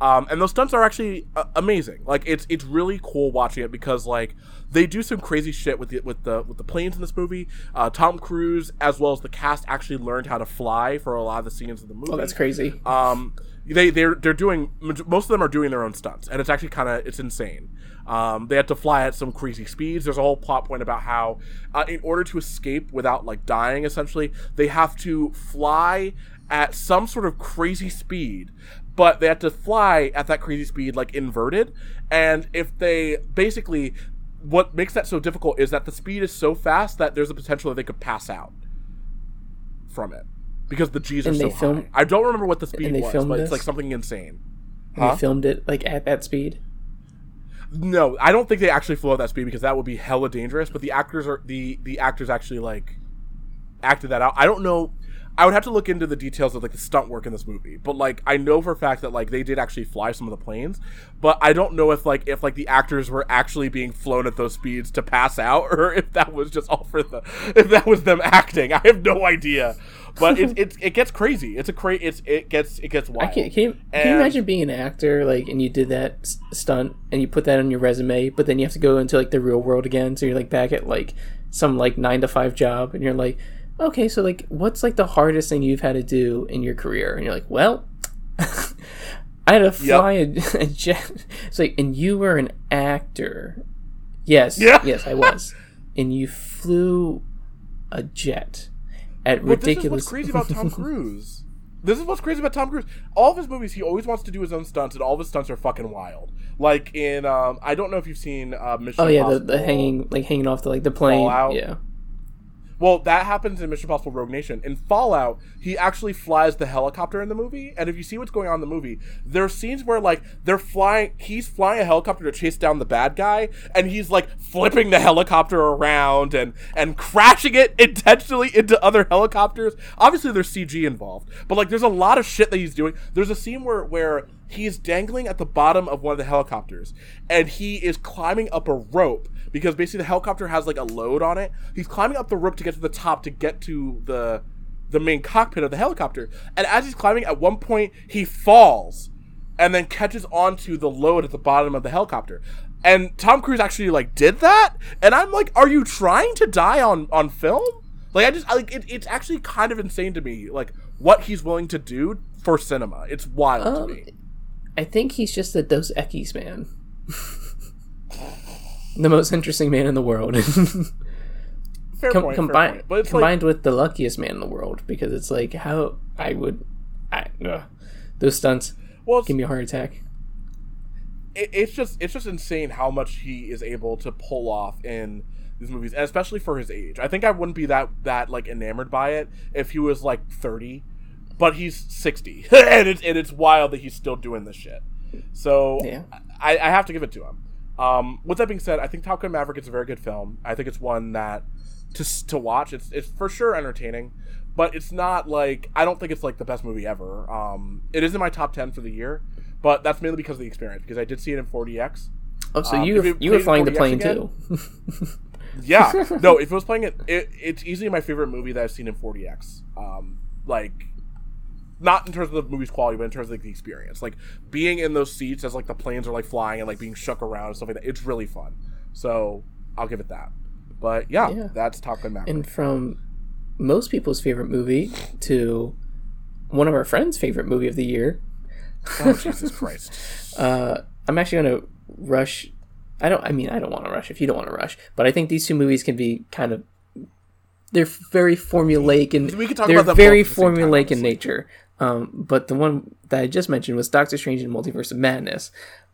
Um, and those stunts are actually uh, amazing. Like it's it's really cool watching it because like they do some crazy shit with the with the with the planes in this movie. Uh, Tom Cruise as well as the cast actually learned how to fly for a lot of the scenes of the movie. Oh, that's crazy. Um, they they're they're doing most of them are doing their own stunts, and it's actually kind of it's insane. Um, they had to fly at some crazy speeds. There's a whole plot point about how, uh, in order to escape without like dying, essentially, they have to fly at some sort of crazy speed but they have to fly at that crazy speed like inverted and if they basically what makes that so difficult is that the speed is so fast that there's a potential that they could pass out from it because the G's are And so they film- high. I don't remember what the speed was, but this? it's like something insane. Huh? They filmed it like at that speed. No, I don't think they actually flew at that speed because that would be hella dangerous. But the actors are the the actors actually like acted that out. I don't know. I would have to look into the details of like the stunt work in this movie, but like I know for a fact that like they did actually fly some of the planes, but I don't know if like if like the actors were actually being flown at those speeds to pass out or if that was just all for the if that was them acting. I have no idea, but it it, it gets crazy. It's a cra- It's it gets it gets wild. I wild. can, you, can you imagine being an actor like and you did that s- stunt and you put that on your resume, but then you have to go into like the real world again, so you're like back at like some like nine to five job, and you're like, okay, so like what's like the hardest thing you've had to do in your career? And you're like, well, I had to fly a, a jet. It's like, and you were an actor. Yes, Yeah. yes, I was, and you flew a jet at But this is ridiculous. what's crazy about Tom Cruise. This is what's crazy about Tom Cruise. All of his movies, he always wants to do his own stunts, and all of his stunts are fucking wild. Like in, um, I don't know if you've seen uh, Mission Oh yeah, the, the hanging like hanging off the like the plane. Yeah. Well, that happens in Mission Impossible: Rogue Nation. In Fallout, he actually flies the helicopter in the movie, and if you see what's going on in the movie, there are scenes where like they're flying. He's flying a helicopter to chase down the bad guy, and he's like flipping the helicopter around and and crashing it intentionally into other helicopters. Obviously, there's CG involved, but like there's a lot of shit that he's doing. There's a scene where where he's dangling at the bottom of one of the helicopters, and he is climbing up a rope because basically the helicopter has like a load on it. He's climbing up the rope to get to the top to get to the the main cockpit of the helicopter. And as he's climbing, at one point he falls and then catches onto the load at the bottom of the helicopter. And Tom Cruise actually like did that, and I'm like, are you trying to die on on film? Like I just I, like it, it's actually kind of insane to me, like what he's willing to do for cinema. It's wild Um, to me. I think he's just a Dos Equis man. the most interesting man in the world. Fair Com- point, fair combined point. But it's like, combined with the luckiest man in the world because it's like how I would I ugh. those stunts well, give me a heart attack. it, it's just it's just insane how much he is able to pull off in these movies, and especially for his age. I think I wouldn't be that that like enamored by it if he was like thirty, but he's sixty, and it's and it's wild that he's still doing this shit. So Yeah. I, I have to give it to him. Um, with that being said, I think Top Gun Maverick is a very good film. I think it's one that to to watch. It's it's for sure entertaining, but it's not like I don't think it's like the best movie ever. Um, it is in my top ten for the year, but that's mainly because of the experience. Because I did see it in 4DX. Oh, so Um, you were, you were flying the plane again- too. Yeah, no, if it was playing it, it, it's easily my favorite movie that I've seen in 4DX. Um, like, not in terms of the movie's quality, but in terms of like the experience. Like being in those seats as like the planes are like flying and like being shook around and stuff like that. It's really fun. So I'll give it that. But yeah, Yeah. that's Top Gun Maverick. and from most people's favorite movie to one of our friends' favorite movie of the year, oh Jesus Christ! uh, I'm actually gonna rush. I don't. I mean, I don't want to rush. If you don't want to rush, but I think these two movies can be kind of. They're very formulaic and We could talk they're about very same time, formulaic in nature. Um, but the one that I just mentioned was Doctor Strange and Multiverse of Madness.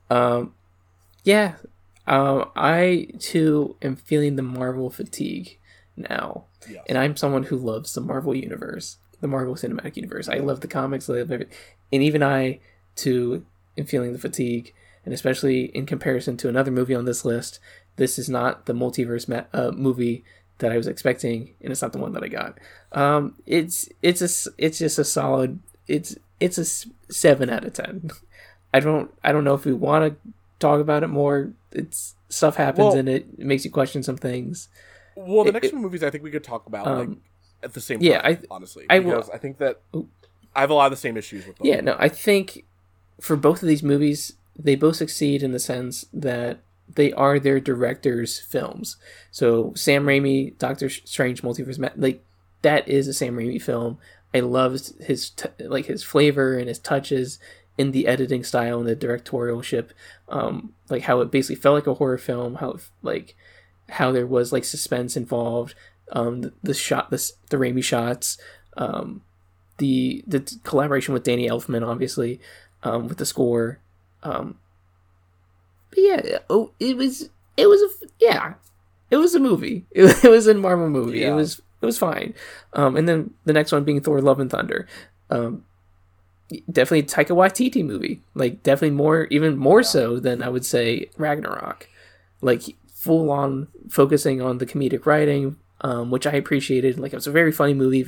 Um, yeah, um, I too am feeling the Marvel fatigue now, Yes. and I'm someone who loves the Marvel universe, the Marvel Cinematic Universe. I love the comics, I love everything, and even I too am feeling the fatigue and especially in comparison to another movie on this list, this is not the multiverse ma- uh, movie that I was expecting, and it's not the one that I got. Um, it's it's a it's just a solid. It's it's a seven out of ten. I don't I don't know if we want to talk about it more. It's stuff happens Well- in it. It makes you question some things. Well, the It- next it- two movies I think we could talk about Um, like at the same yeah, time. I- honestly, I will- because I think that. I have a lot of the same issues with them. Yeah, no, I think for both of these movies, they both succeed in the sense that they are their director's films. So Sam Raimi, Doctor Strange, Multiverse, like that is a Sam Raimi film. I loved his t- like his flavor and his touches in the editing style and the directorialship, um, like how it basically felt like a horror film. How it, like how there was like suspense involved. Um, the, the shot, the the Raimi shots, um, the the collaboration with Danny Elfman, obviously, um, with the score. Um, but yeah, oh, it was it was a yeah, it was a movie. It, was a Marvel movie. It was it was fine. Um, and then the next one being Thor: Love and Thunder. Um, definitely a Taika Waititi movie. Like definitely more, even more so than I would say Ragnarok. Like full on focusing on the comedic writing, um, which I appreciated. Like it was a very funny movie.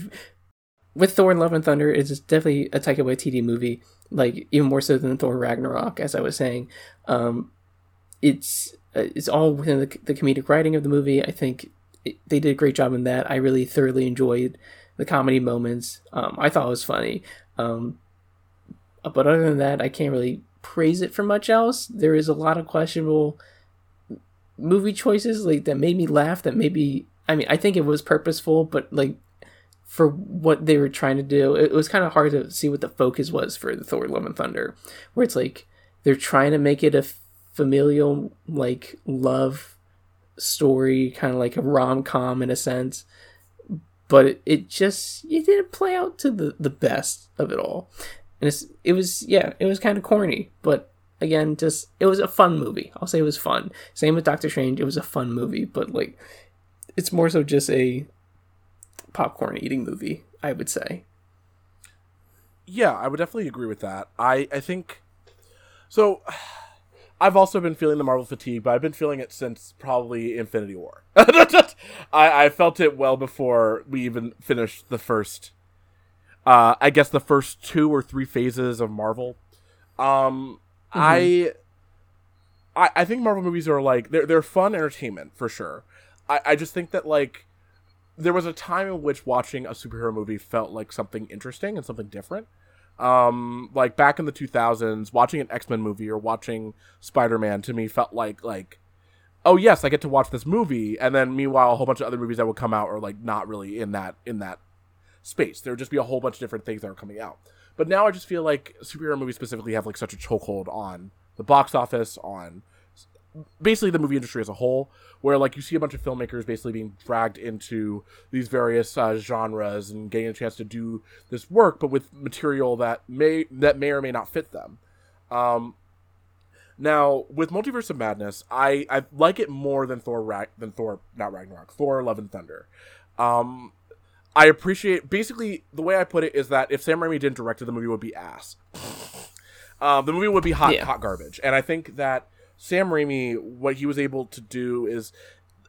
With Thor: and Love and Thunder, it's definitely a Taika Waititi movie. Like even more so than Thor: Ragnarok, as I was saying. Um, it's uh, it's all within the, the comedic writing of the movie. I think it, they did a great job in that. I really thoroughly enjoyed the comedy moments. Um, I thought it was funny. Um, but other than that, I can't really praise it for much else. There is a lot of questionable movie choices like that made me laugh. That maybe I mean I think it was purposeful, but like for what they were trying to do, it was kind of hard to see what the focus was for the Thor: Love and Thunder, where it's like they're trying to make it a familial like love story, kind of like a rom com in a sense, but it, it just it didn't play out to the the best of it all, and it's it was yeah it was kind of corny, but again just it was a fun movie. I'll say it was fun. Same with Doctor Strange, it was a fun movie, but like it's more so just a popcorn eating movie, I would say. Yeah, I would definitely agree with that. I I think so. I've also been feeling the Marvel fatigue, but I've been feeling it since probably Infinity War. I, I felt it well before we even finished the first. Uh, I guess the first two or three phases of Marvel. Um, I, I I think Marvel movies are like they're they're fun entertainment for sure. I I just think that like there was a time in which watching a superhero movie felt like something interesting and something different. Um, like back in the 2000s, watching an X Men movie or watching Spider Man to me felt like like, oh yes, I get to watch this movie, and then meanwhile a whole bunch of other movies that would come out are like not really in that in that space. There would just be a whole bunch of different things that are coming out. But now I just feel like superhero movies specifically have like such a chokehold on the box office, on basically the movie industry as a whole, where like you see a bunch of filmmakers basically being dragged into these various uh, genres and getting a chance to do this work, but with material that may that may or may not fit them. Um, now with Multiverse of Madness, I I like it more than Thor Rag- than Thor not Ragnarok, Thor Love and Thunder. Um, I appreciate basically the way I put it is that if Sam Raimi didn't direct it, the movie would be ass. Um, the movie would be hot, Yeah. hot garbage, and I think that Sam Raimi, what he was able to do is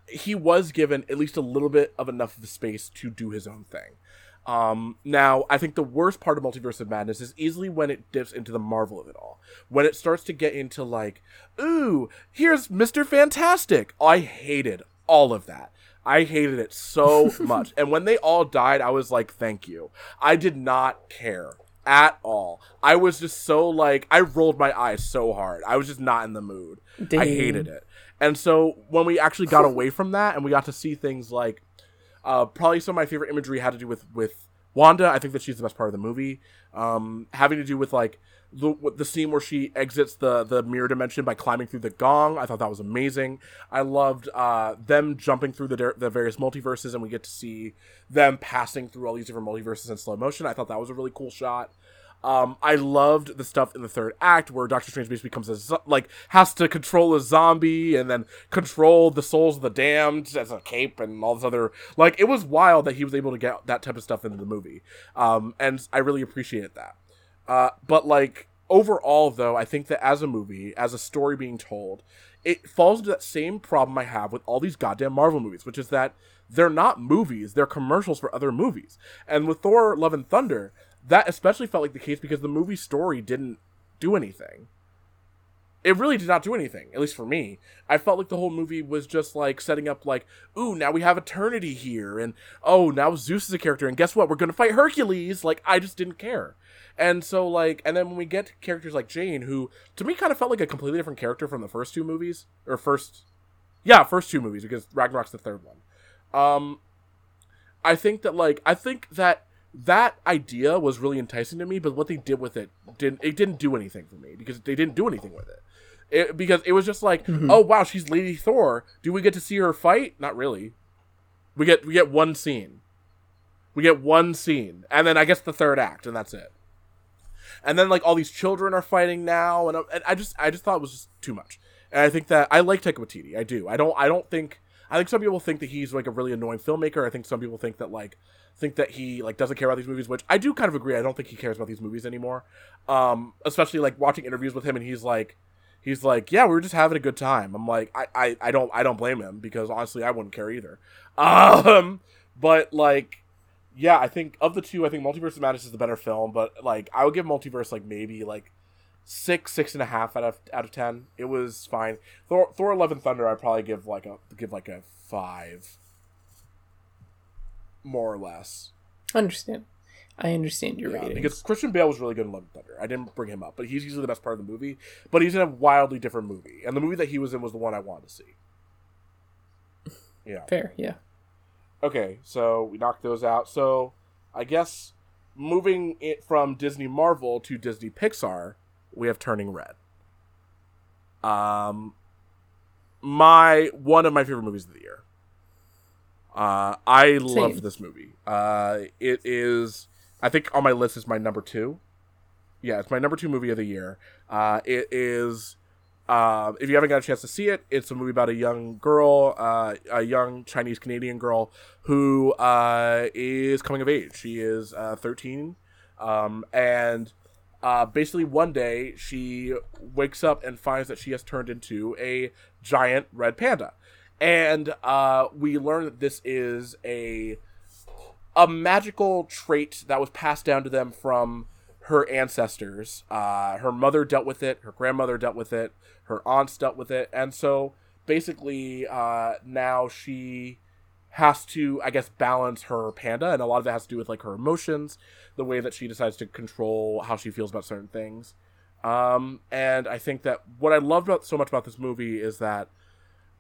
he was given at least a little bit of enough of space to do his own thing. Um, now, I think the worst part of Multiverse of Madness is easily when it dips into the Marvel of it all. When it starts to get into, like, ooh, here's Mr. Fantastic. I hated all of that. I hated it so much. and when they all died, I was like, thank you. I did not care at all. I was just so, like, I rolled my eyes so hard. I was just not in the mood. I hated it. And so when we actually got away from that and we got to see things like uh, probably some of my favorite imagery had to do with with Wanda. I think that she's the best part of the movie. Um, having to do with like the the scene where she exits the the mirror dimension by climbing through the gong. I thought that was amazing. I loved uh, them jumping through the the various multiverses and we get to see them passing through all these different multiverses in slow motion. I thought that was a really cool shot. Um, I loved the stuff in the third act where Doctor Strange basically becomes a zo- like has to control a zombie and then control the souls of the damned as a cape and all this other like it was wild that he was able to get that type of stuff into the movie. Um, and I really appreciated that. Uh, but like overall, though, I think that as a movie, as a story being told, it falls into that same problem I have with all these goddamn Marvel movies, which is that they're not movies; they're commercials for other movies. And with Thor: Love and Thunder, that especially felt like the case because the movie story didn't do anything it really did not do anything, at least for me. I felt like the whole movie was just like setting up, like, ooh, now we have Eternity here, and oh, now Zeus is a character, and guess what? We're gonna fight Hercules. Like, I just didn't care. And so, like, and then when we get characters like Jane, who to me kind of felt like a completely different character from the first two movies, or first, yeah, first two movies, because Ragnarok's the third one. Um, I think that, like, I think that that idea was really enticing to me, but what they did with it didn't it didn't do anything for me because they didn't do anything with it. It, because it was just like, mm-hmm. oh wow, she's Lady Thor. Do we get to see her fight? Not really. We get we get one scene. We get one scene, and then I guess the third act, and that's it. And then like all these children are fighting now, and, and I just I just thought it was just too much. And I think that I like Taika Waititi. I do. I don't. I don't think. I think some people think that he's like a really annoying filmmaker. I think some people think that like think that he like doesn't care about these movies, which I do kind of agree. I don't think he cares about these movies anymore. Um, especially like watching interviews with him, and he's like, he's like, "Yeah, we were just having a good time." I'm like, I, I, I don't I don't blame him because honestly, I wouldn't care either. Um, but like, yeah, I think of the two, I think Multiverse of Madness is the better film, but like, I would give Multiverse like maybe like six six and a half out of out of ten. It was fine. Thor, Thor: Love and Thunder, I'd probably give like a give like a five, more or less. Understand. I understand your yeah, ratings. Because Christian Bale was really good in Love and Thunder. I didn't bring him up, but he's usually the best part of the movie. But he's in a wildly different movie, and the movie that he was in was the one I wanted to see. Yeah. Fair. Yeah. Okay, so we knocked those out. So I guess moving it from Disney Marvel to Disney Pixar, we have Turning Red. Um, my one of my favorite movies of the year. Uh, I Same. love this movie. Uh, it is I think on my list is my number two. Yeah, it's my number two movie of the year. Uh, it is. Uh, if you haven't got a chance to see it, it's a movie about a young girl, uh, a young Chinese Canadian girl who uh, is coming of age. She is uh, 13. Um, and uh, basically, one day she wakes up and finds that she has turned into a giant red panda. And uh, we learn that this is a a magical trait that was passed down to them from her ancestors. Uh, her mother dealt with it, her grandmother dealt with it, her aunts dealt with it, and so basically uh, now she has to, I guess, balance her panda, and a lot of it has to do with like her emotions, the way that she decides to control how she feels about certain things. Um, and I think that what I loved about so much about this movie is that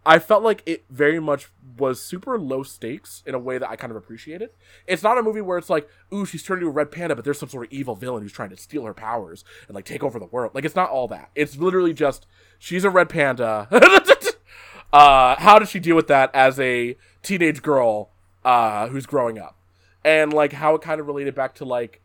I felt like it very much was super low stakes in a way that I kind of appreciated. It's not a movie where it's like, ooh, she's turned into a red panda, but there's some sort of evil villain who's trying to steal her powers and like take over the world. Like it's not all that. It's literally just she's a red panda. uh, how does she deal with that as a teenage girl uh, who's growing up? And like how it kind of related back to like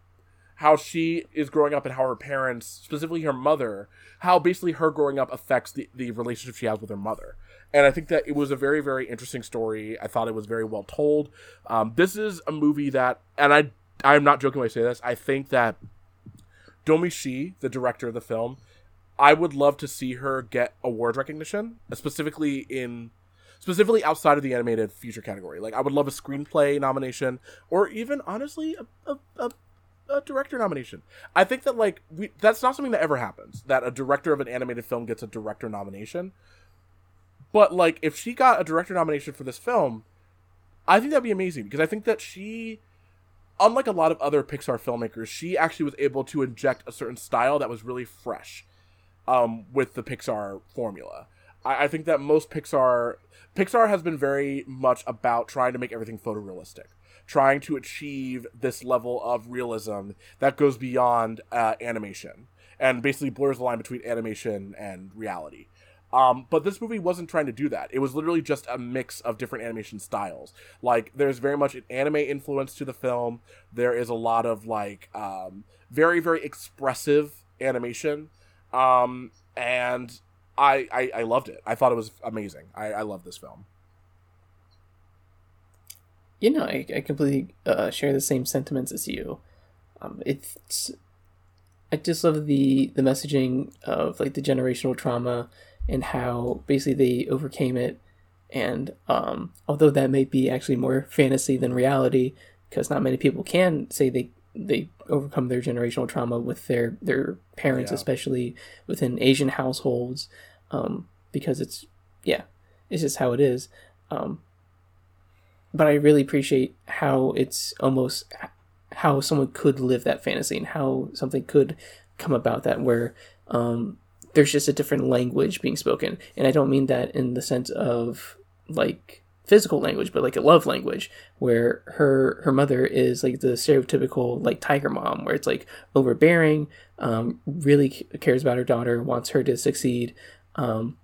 how she is growing up and how her parents, specifically her mother, how basically her growing up affects the, the relationship she has with her mother and I think that it was a very very interesting story. I thought it was very well told. Um, this is a movie that, and I I am not joking when I say this. I think that Domee Shi, the director of the film, I would love to see her get award recognition, uh, specifically in specifically outside of the animated feature category. Like I would love a screenplay nomination, or even honestly a, a, a a director nomination. I think that like we that's not something that ever happens that a director of an animated film gets a director nomination. But like, if she got a director nomination for this film, I think that'd be amazing because I think that she, unlike a lot of other Pixar filmmakers, she actually was able to inject a certain style that was really fresh, um, with the Pixar formula. I, I think that most Pixar Pixar has been very much about trying to make everything photorealistic trying to achieve this level of realism that goes beyond uh, animation and basically blurs the line between animation and reality. Um, but this movie wasn't trying to do that. It was literally just a mix of different animation styles. Like, there's very much an anime influence to the film. There is a lot of, like, um, very, very expressive animation. Um, and I, I, I, loved it. I thought it was amazing. I, I love this film. You know, I, I completely uh, share the same sentiments as you. Um, it's, I just love the the messaging of like the generational trauma and how basically they overcame it. And um, although that may be actually more fantasy than reality, because not many people can say they they overcome their generational trauma with their their parents, Yeah. especially within Asian households, um, because it's yeah, it's just how it is. Um, but I really appreciate how it's almost how someone could live that fantasy and how something could come about that where um, there's just a different language being spoken, and I don't mean that in the sense of like physical language, but like a love language where her her mother is like the stereotypical like tiger mom, where it's like overbearing, um, really cares about her daughter, wants her to succeed, um,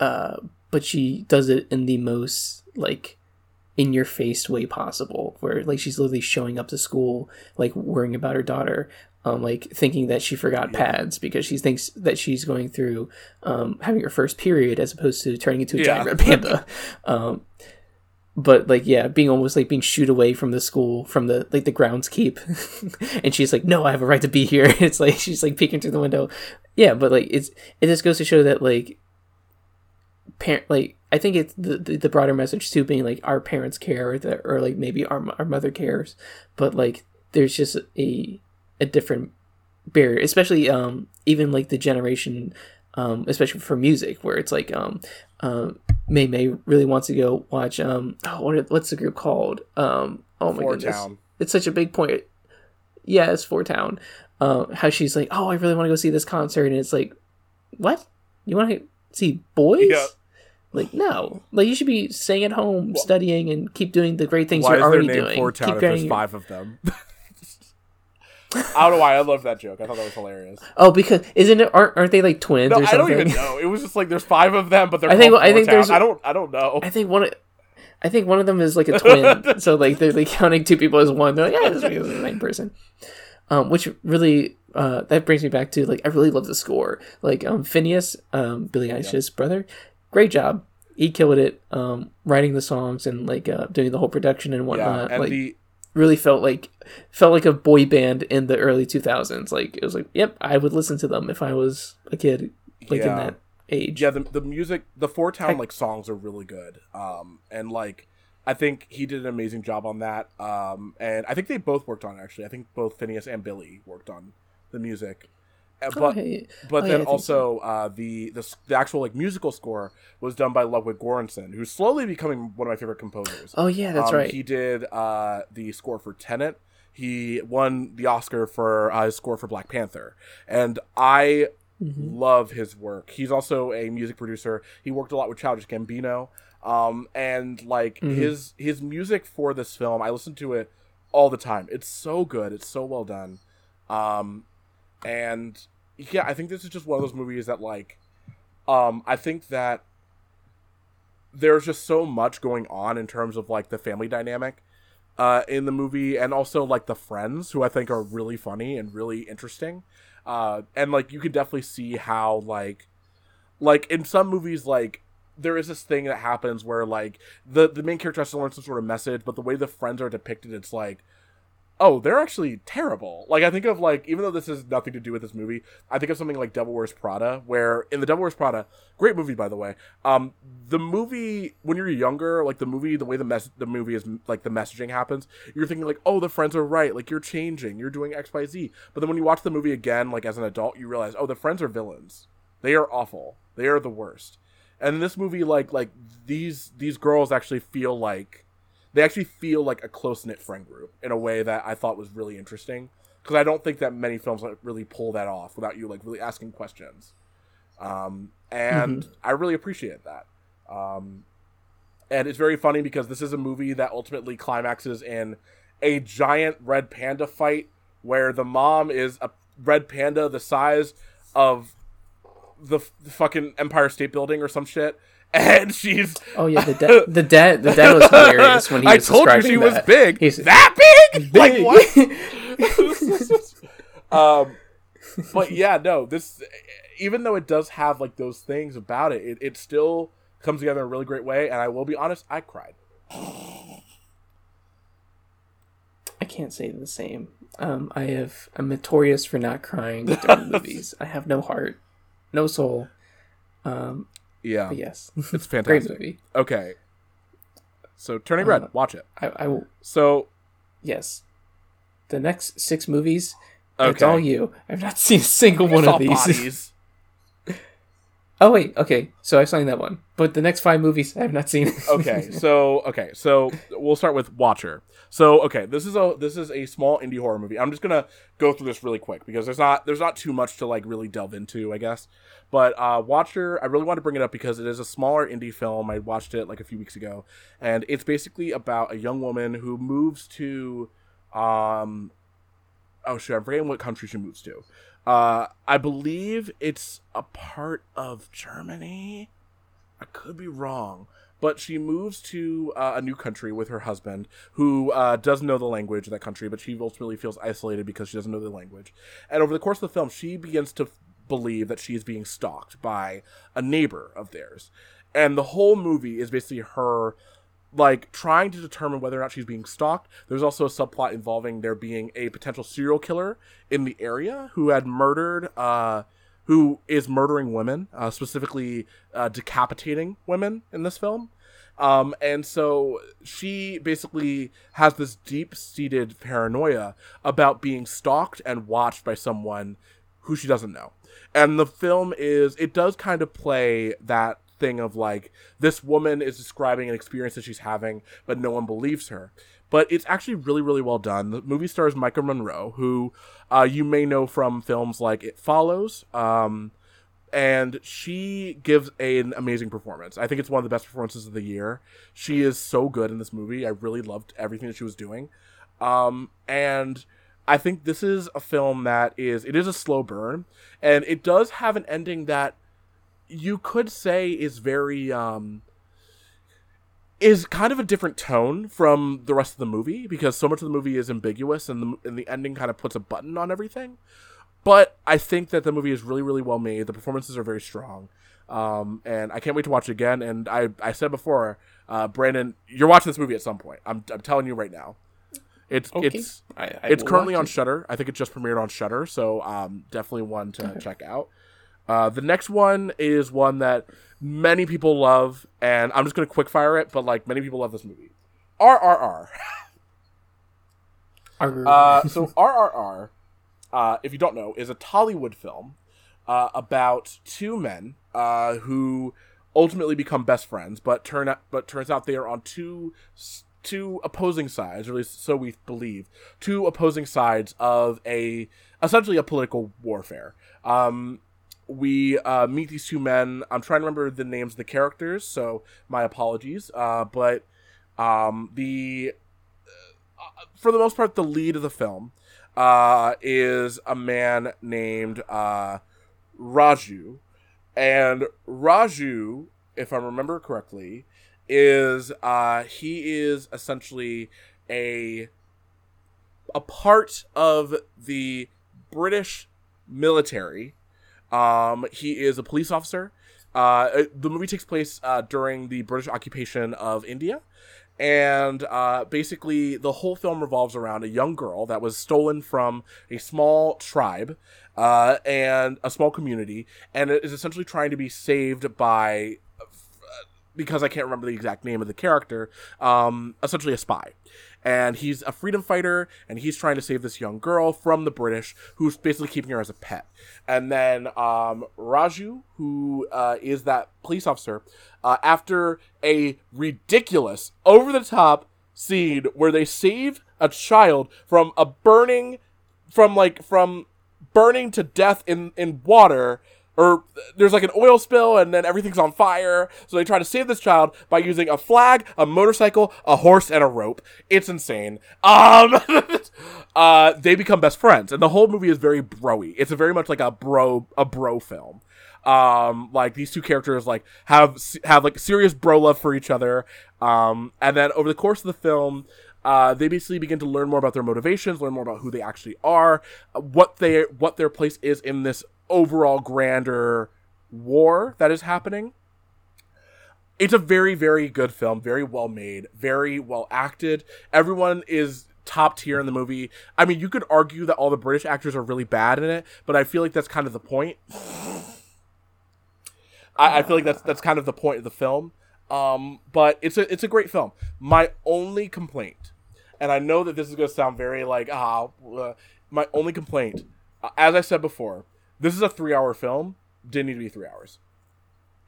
uh, but she does it in the most like in your face way possible where like she's literally showing up to school like worrying about her daughter um like thinking that she forgot pads because she thinks that she's going through um having her first period as opposed to turning into a giant red panda. Um but like yeah being almost like being shooed away from the school from the like the grounds keep and she's like no i have a right to be here. It's like she's like peeking through the window. Yeah but like it's it just goes to show that like parent like I think it's the, the the broader message too being like our parents care or, the, or like maybe our our mother cares, but like there's just a a different barrier, especially um even like the generation um especially for music where it's like um um May May really wants to go watch um oh, what are- what's the group called um oh my Four goodness Town. it's such a big point yeah it's Four Town uh, how she's like oh I really want to go see this concert and it's like what you want to see boys Yeah. like no, like you should be staying at home, studying, and keep doing the great things Why you're already doing. Four Town keep if there's five of them? I don't know why I love that joke. I thought that was hilarious. Oh, because isn't it? Aren't, aren't they like twins No, or I don't even know. It was just like there's five of them, but they're I think- I think there's- I don't. I don't know. I think one. Of, I think one of them is like a twin, so like they're like counting two people as one. They're like, yeah, this is the same person. Um, which really uh, that brings me back to like I really love the score. Like um, Finneas, um, Billie Eilish's brother, great job. He killed it. Um, writing the songs and like uh, doing the whole production and whatnot. Yeah, and like the really felt like felt like a boy band in the early 2000s. Like it was like, yep, I would listen to them if I was a kid, like in that age. yeah the, the music the Four Town like songs are really good. Um, and like I think he did an amazing job on that. Um, and I think they both worked on it, actually. I think both Finneas and Billie worked on the music. Uh, But. But Oh, then think also uh, the, the the actual like musical score was done by Ludwig Göransson, who's slowly becoming one of my favorite composers. Oh yeah, that's Um, right. He did uh, the score for Tenet. He won the Oscar for uh, his score for Black Panther, and I Mm-hmm. love his work. He's also a music producer. He worked a lot with Childish Gambino, um, and like Mm-hmm. his his music for this film, I listen to it all the time. It's so good. It's so well done. Um, and yeah, I think this is just one of those movies that like, um, I think that there's just so much going on in terms of like the family dynamic uh, in the movie, and also like the friends who I think are really funny and really interesting. Uh, and like you could definitely see how like like in some movies like there is this thing that happens where like the the main character has to learn some sort of message, but the way the friends are depicted, it's like oh, they're actually terrible. Like I think of like even though this has nothing to do with this movie, I think of something like Devil Wears Prada, where in the Devil Wears Prada, great movie by the way. Um, the movie when you're younger, like the movie, the way the mess the movie is like the messaging happens, you're thinking like, oh, the friends are right, like you're changing, you're doing X Y Z. But then when you watch the movie again, like as an adult, you realize, oh, the friends are villains. They are awful. They are the worst. And in this movie, like like these these girls actually feel like they actually feel like a close knit friend group in a way that I thought was really interesting because I don't think that many films like, really pull that off without you like really asking questions. Um, and I really appreciate that. Um, and it's very funny because this is a movie that ultimately climaxes in a giant red panda fight where the mom is a red panda the size of the, f- the fucking Empire State Building or some shit. And she's Oh yeah, the dad, the dad, the dad was hilarious when he I was told you she was big. He's- that big? Like what? um, but yeah, no. This, even though it does have like those things about it, it, it still comes together in a really great way. And I will be honest, I cried. I can't say the same. Um, I have I'm notorious for not crying during movies. I have no heart, no soul. Um, Yeah, but yes, it's great fantastic. movie. Okay, so Turning Red, Uh, watch it. I, I will. So Yes, the next six movies. It's okay, all you. I've not seen a single one of these. Oh wait, okay. So I've seen that one, but the next five movies I have not seen. okay so okay so we'll start with watcher. So okay this is a this is a small indie horror movie. I'm just gonna go through this really quick because there's not there's not too much to like really delve into i guess. But uh watcher i really want to bring it up because it is a smaller indie film. I watched it like a few weeks ago. And it's basically about a young woman who moves to um oh shit i'm forgetting what country she moves to uh i believe it's a part of germany I could be wrong, but she moves to uh, a new country with her husband, who uh, doesn't know the language of that country, but she ultimately feels isolated because she doesn't know the language. And over the course of the film, she begins to f- believe that she is being stalked by a neighbor of theirs, and the whole movie is basically her like trying to determine whether or not she's being stalked. There's also a subplot involving there being a potential serial killer in the area who had murdered uh who is murdering women, uh, specifically uh, decapitating women in this film. Um, and so she basically has this deep seated paranoia about being stalked and watched by someone who she doesn't know. And the film is, it does kind of play that thing of like, this woman is describing an experience that she's having, but no one believes her. But it's actually really, really well done. The movie stars Maika Monroe, who uh, you may know from films like It Follows. Um, and she gives an amazing performance. I think it's one of the best performances of the year. She is so good in this movie. I really loved everything that she was doing. Um, and I think this is a film that is it is a slow burn, and it does have an ending that you could say is very um is kind of a different tone from the rest of the movie because so much of the movie is ambiguous and the and the ending kind of puts a button on everything. But I think that the movie is really really well made. The performances are very strong. Um, and I can't wait to watch it again. And I, I said before, uh, Brandon, you're watching this movie at some point. I'm, I'm telling you right now. It's Okay. it's I, I it's currently on it. Shudder. I think it just premiered on Shudder, so um, definitely one to check out. Uh, the next one is one that many people love, and I'm just gonna quick fire it, but like many people love this movie. RRR. Uh, so RRR, uh, if you don't know, is a Tollywood film uh, about two men uh, who ultimately become best friends, but turn out, but turns out they are on two two opposing sides, or at least so we believe, two opposing sides of a essentially a political warfare. Um, we uh, meet these two men. I'm trying to remember the names of the characters, so my apologies. Uh, but um, the for the most part, the lead of the film uh, is a man named uh, Raju, and Raju, if I remember correctly, is uh, he is essentially a a part of the British military. Um, he is a police officer. Uh, the movie takes place uh, during the British occupation of India, and uh, basically the whole film revolves around a young girl that was stolen from a small tribe uh, and a small community, and is essentially trying to be saved by because I can't remember the exact name of the character, um, essentially a spy. And he's a freedom fighter, and he's trying to save this young girl from the British, who's basically keeping her as a pet. And then um, Raju, who uh, is that police officer, uh, after a ridiculous, over the top scene where they save a child from a burning, from like, from burning to death in, in water or there's like an oil spill and then everything's on fire. So they try to save this child by using a flag a motorcycle a horse and a rope. It's insane. Um uh they become best friends and the whole movie is very broy. It's very much like a bro a bro film. Um like these two characters like have have like serious bro love for each other. Um and then over the course of the film uh, they basically begin to learn more about their motivations, learn more about who they actually are, uh, what they what their place is in this overall grander war that is happening. It's a very very good film, very well made, very well acted. Everyone is top tier in the movie. I mean, you could argue that all the British actors are really bad in it, but I feel like that's kind of the point. I, I feel like that's that's kind of the point of the film. Um, but it's a it's a great film. My only complaint, and I know that this is going to sound very like ah, uh, my only complaint, uh, as I said before, this is a three hour film. Didn't need to be three hours.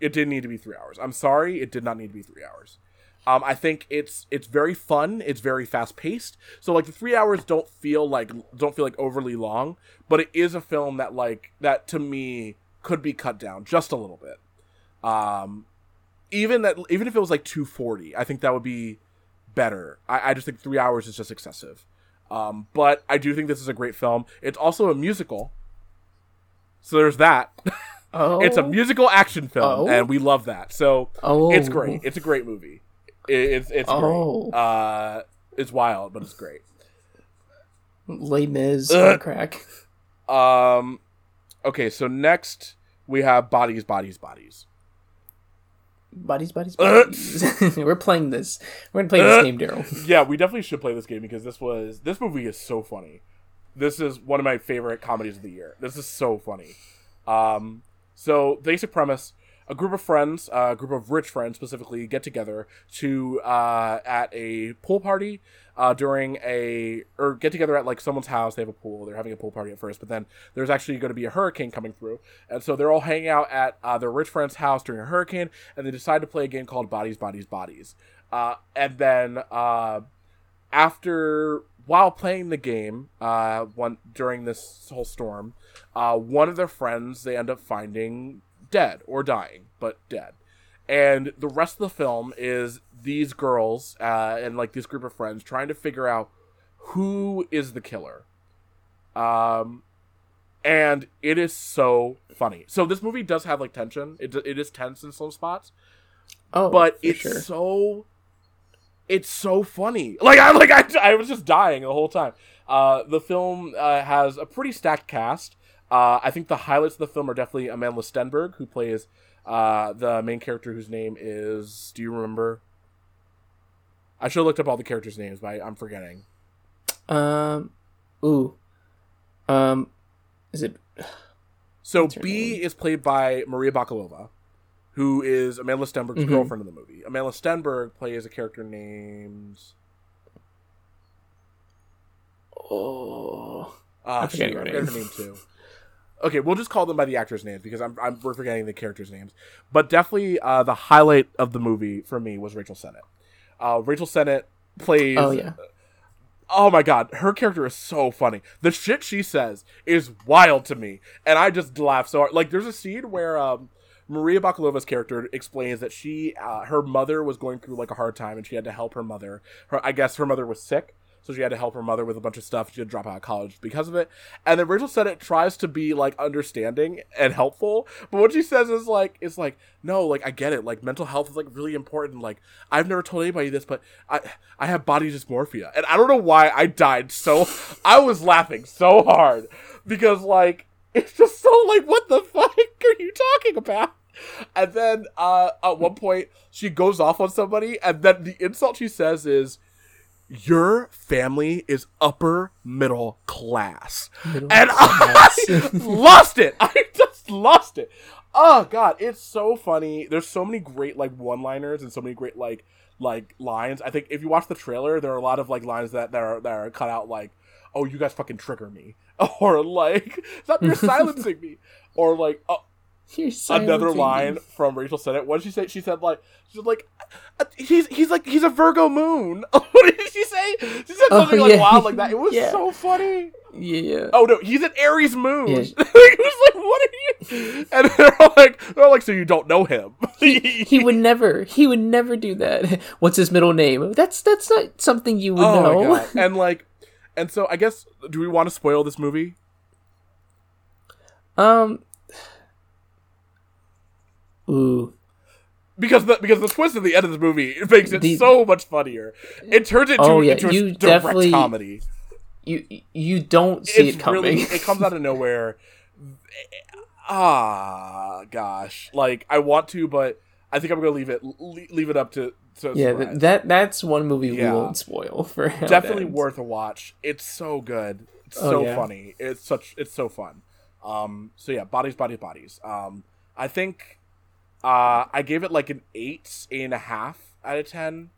It didn't need to be three hours. I'm sorry, it did not need to be three hours. Um, I think it's it's very fun. It's very fast paced. So like the three hours don't feel like don't feel like overly long, but it is a film that like that to me could be cut down just a little bit. Um, even that even if it was like 240, I think that would be better. I, I just think three hours is just excessive. Um, but I do think this is a great film. It's also a musical, so there's that. Oh, it's a musical action film, Oh. and we love that. So oh, it's great. It's a great movie. It, it's it's Oh. great. Uh, it's wild, but it's great. Les Mis crack. Um, okay, so next we have bodies, bodies, bodies. Bodies, bodies, bodies. We're playing this. We're gonna play this game, Daryl. Yeah, we definitely should play this game because this was this movie is so funny. This is one of my favorite comedies of the year. This is so funny. Um, so basic premise: a group of friends, uh, a group of rich friends specifically, get together to uh, at a pool party uh, during a or get together at like someone's house. They have a pool. They're having a pool party at first, but then there's actually going to be a hurricane coming through, and so they're all hanging out at uh, their rich friend's house during a hurricane, and they decide to play a game called Bodies, Bodies, Bodies. Uh, and then uh, after while playing the game, uh, one during this whole storm, uh, one of their friends they end up finding dead or dying, but dead. And the rest of the film is these girls uh, and like this group of friends trying to figure out who is the killer. Um, and it is so funny. So this movie does have like tension. It it is tense in some spots, Oh, but it's sure. so it's so funny. Like i like i, I was just dying the whole time. Uh the film uh, has a pretty stacked cast. Uh i think the highlights of the film are definitely amanda stenberg who plays uh the main character whose name is do you remember? I should have looked up all the characters names but I, i'm forgetting. Um, ooh, um, is it? so b name? is played by maria bakalova who is amanda stenberg's Mhm. girlfriend in the movie amanda stenberg plays a character named Oh, Uh, I'm forgetting shoot, her I forget her name. name too. Okay, we'll just call them by the actors' names because I'm, I'm we're forgetting the characters' names. But definitely, uh, the highlight of the movie for me was Rachel Sennott. Uh, Rachel Sennott plays. oh yeah. Oh my god, her character is so funny. The shit she says is wild to me, and I just laugh so hard. Like, there's a scene where um, Maria Bakalova's character explains that she, uh, her mother was going through like a hard time, and she had to help her mother. Her, I guess her mother was sick, so she had to help her mother with a bunch of stuff. She had to drop out of college because of it. And then Rachel Sennott tries to be like understanding and helpful, but what she says is like, it's like, no, like I get it. Like mental health is like really important. Like I've never told anybody this, but I I have body dysmorphia, and I don't know why I died so. I was laughing so hard because like it's just so like what the fuck are you talking about? And then uh, at one point she goes off on somebody, and then the insult she says is, "Your family is upper middle class," Middle and class. I lost it. I just lost it. Oh god, it's so funny. There's so many great like one-liners and so many great like like lines. I think if you watch the trailer, there are a lot of like lines that that are that are cut out like, "Oh, you guys fucking trigger me," or like, "Stop, you're silencing me," or like, "Oh." You're another line me. from Rachel Sennott. What did she say? She said like she said like "Uh, he's he's like he's a Virgo moon. what did she say? She said Oh, something like wild like that. It was Yeah. so funny. Yeah. Oh no, he's an Aries moon. Yeah. it was like what are you? And they're all like they're all like so you don't know him. He would never. He would never do that. What's his middle name? That's that's not something you would oh know. my god. And like and so I guess do we want to spoil this movie? Um. Ooh. Because the because the twist at the end of the movie it makes it The- so much funnier. It turns it into, Oh, yeah, into a you direct comedy. You you don't see it's it coming. really it comes out of nowhere. Ah, gosh, like I want to, but I think I'm gonna leave it leave it up to. To yeah, th- that that's one movie Yeah. we won't spoil for. definitely worth a watch. It's so good. It's Oh, so yeah. funny. It's such. It's so fun. Um. So yeah, bodies, bodies, bodies. Um. I think. Uh. I gave it like an eight, eight and a half out of ten.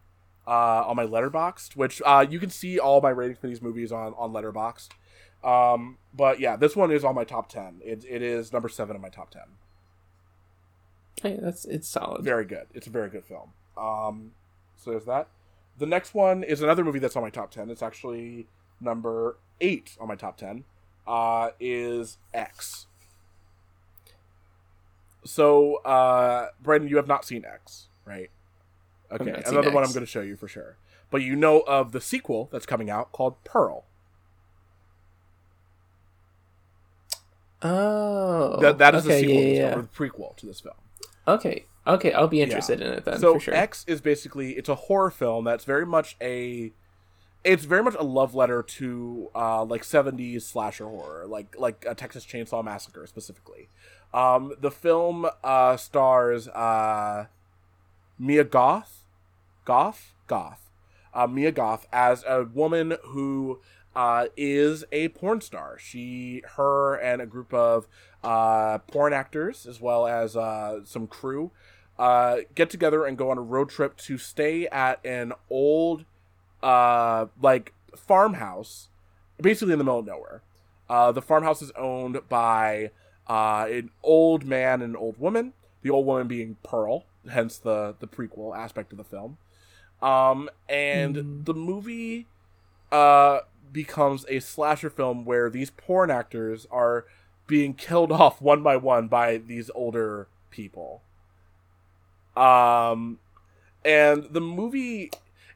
Uh. On my Letterboxd, which uh you can see all my ratings for these movies on on Letterboxd. Um. But yeah, this one is on my top ten. It it is number seven in my top ten. Hey, that's it's solid. Very good. It's a very good film. Um, so there's that. The next one is another movie that's on my top ten. It's actually number eight on my top ten. Uh, is X. So, uh, Brandon, you have not seen X, right? Okay, another one X. I'm going to show you for sure. But you know of the sequel that's coming out called Pearl. Oh, That, that is okay, the sequel, yeah, yeah. or the prequel to this film. Okay, okay, I'll be interested in it then so for sure. X is basically it's a horror film that's very much a it's very much a love letter to uh like 70s slasher horror like like a Texas Chainsaw Massacre specifically. Um the film uh stars uh Mia Goth Goth Goth uh, Mia Goth as a woman who uh, is a porn star. She, her, and a group of uh, porn actors, as well as uh, some crew, uh, get together and go on a road trip to stay at an old, uh, like farmhouse, basically in the middle of nowhere. Uh, the farmhouse is owned by uh, an old man and an old woman. The old woman being Pearl, hence the the prequel aspect of the film. Um, and Mhm. the movie uh, becomes a slasher film where these porn actors are being killed off one by one by these older people. Um, and the movie,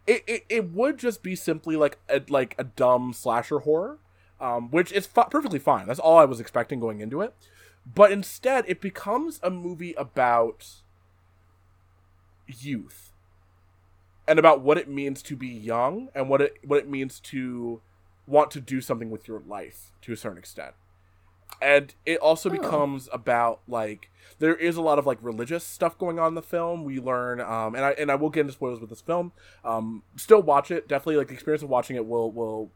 it, it, it would just be simply like a, like a dumb slasher horror, um, which is fi- perfectly fine. That's all I was expecting going into it. But instead, it becomes a movie about youth and about what it means to be young and what it what it means to want to do something with your life to a certain extent. And it also Oh. becomes about like there is a lot of like religious stuff going on in the film. We learn um and I and I will get into spoilers with this film. Um still watch it. Definitely like the experience of watching it will will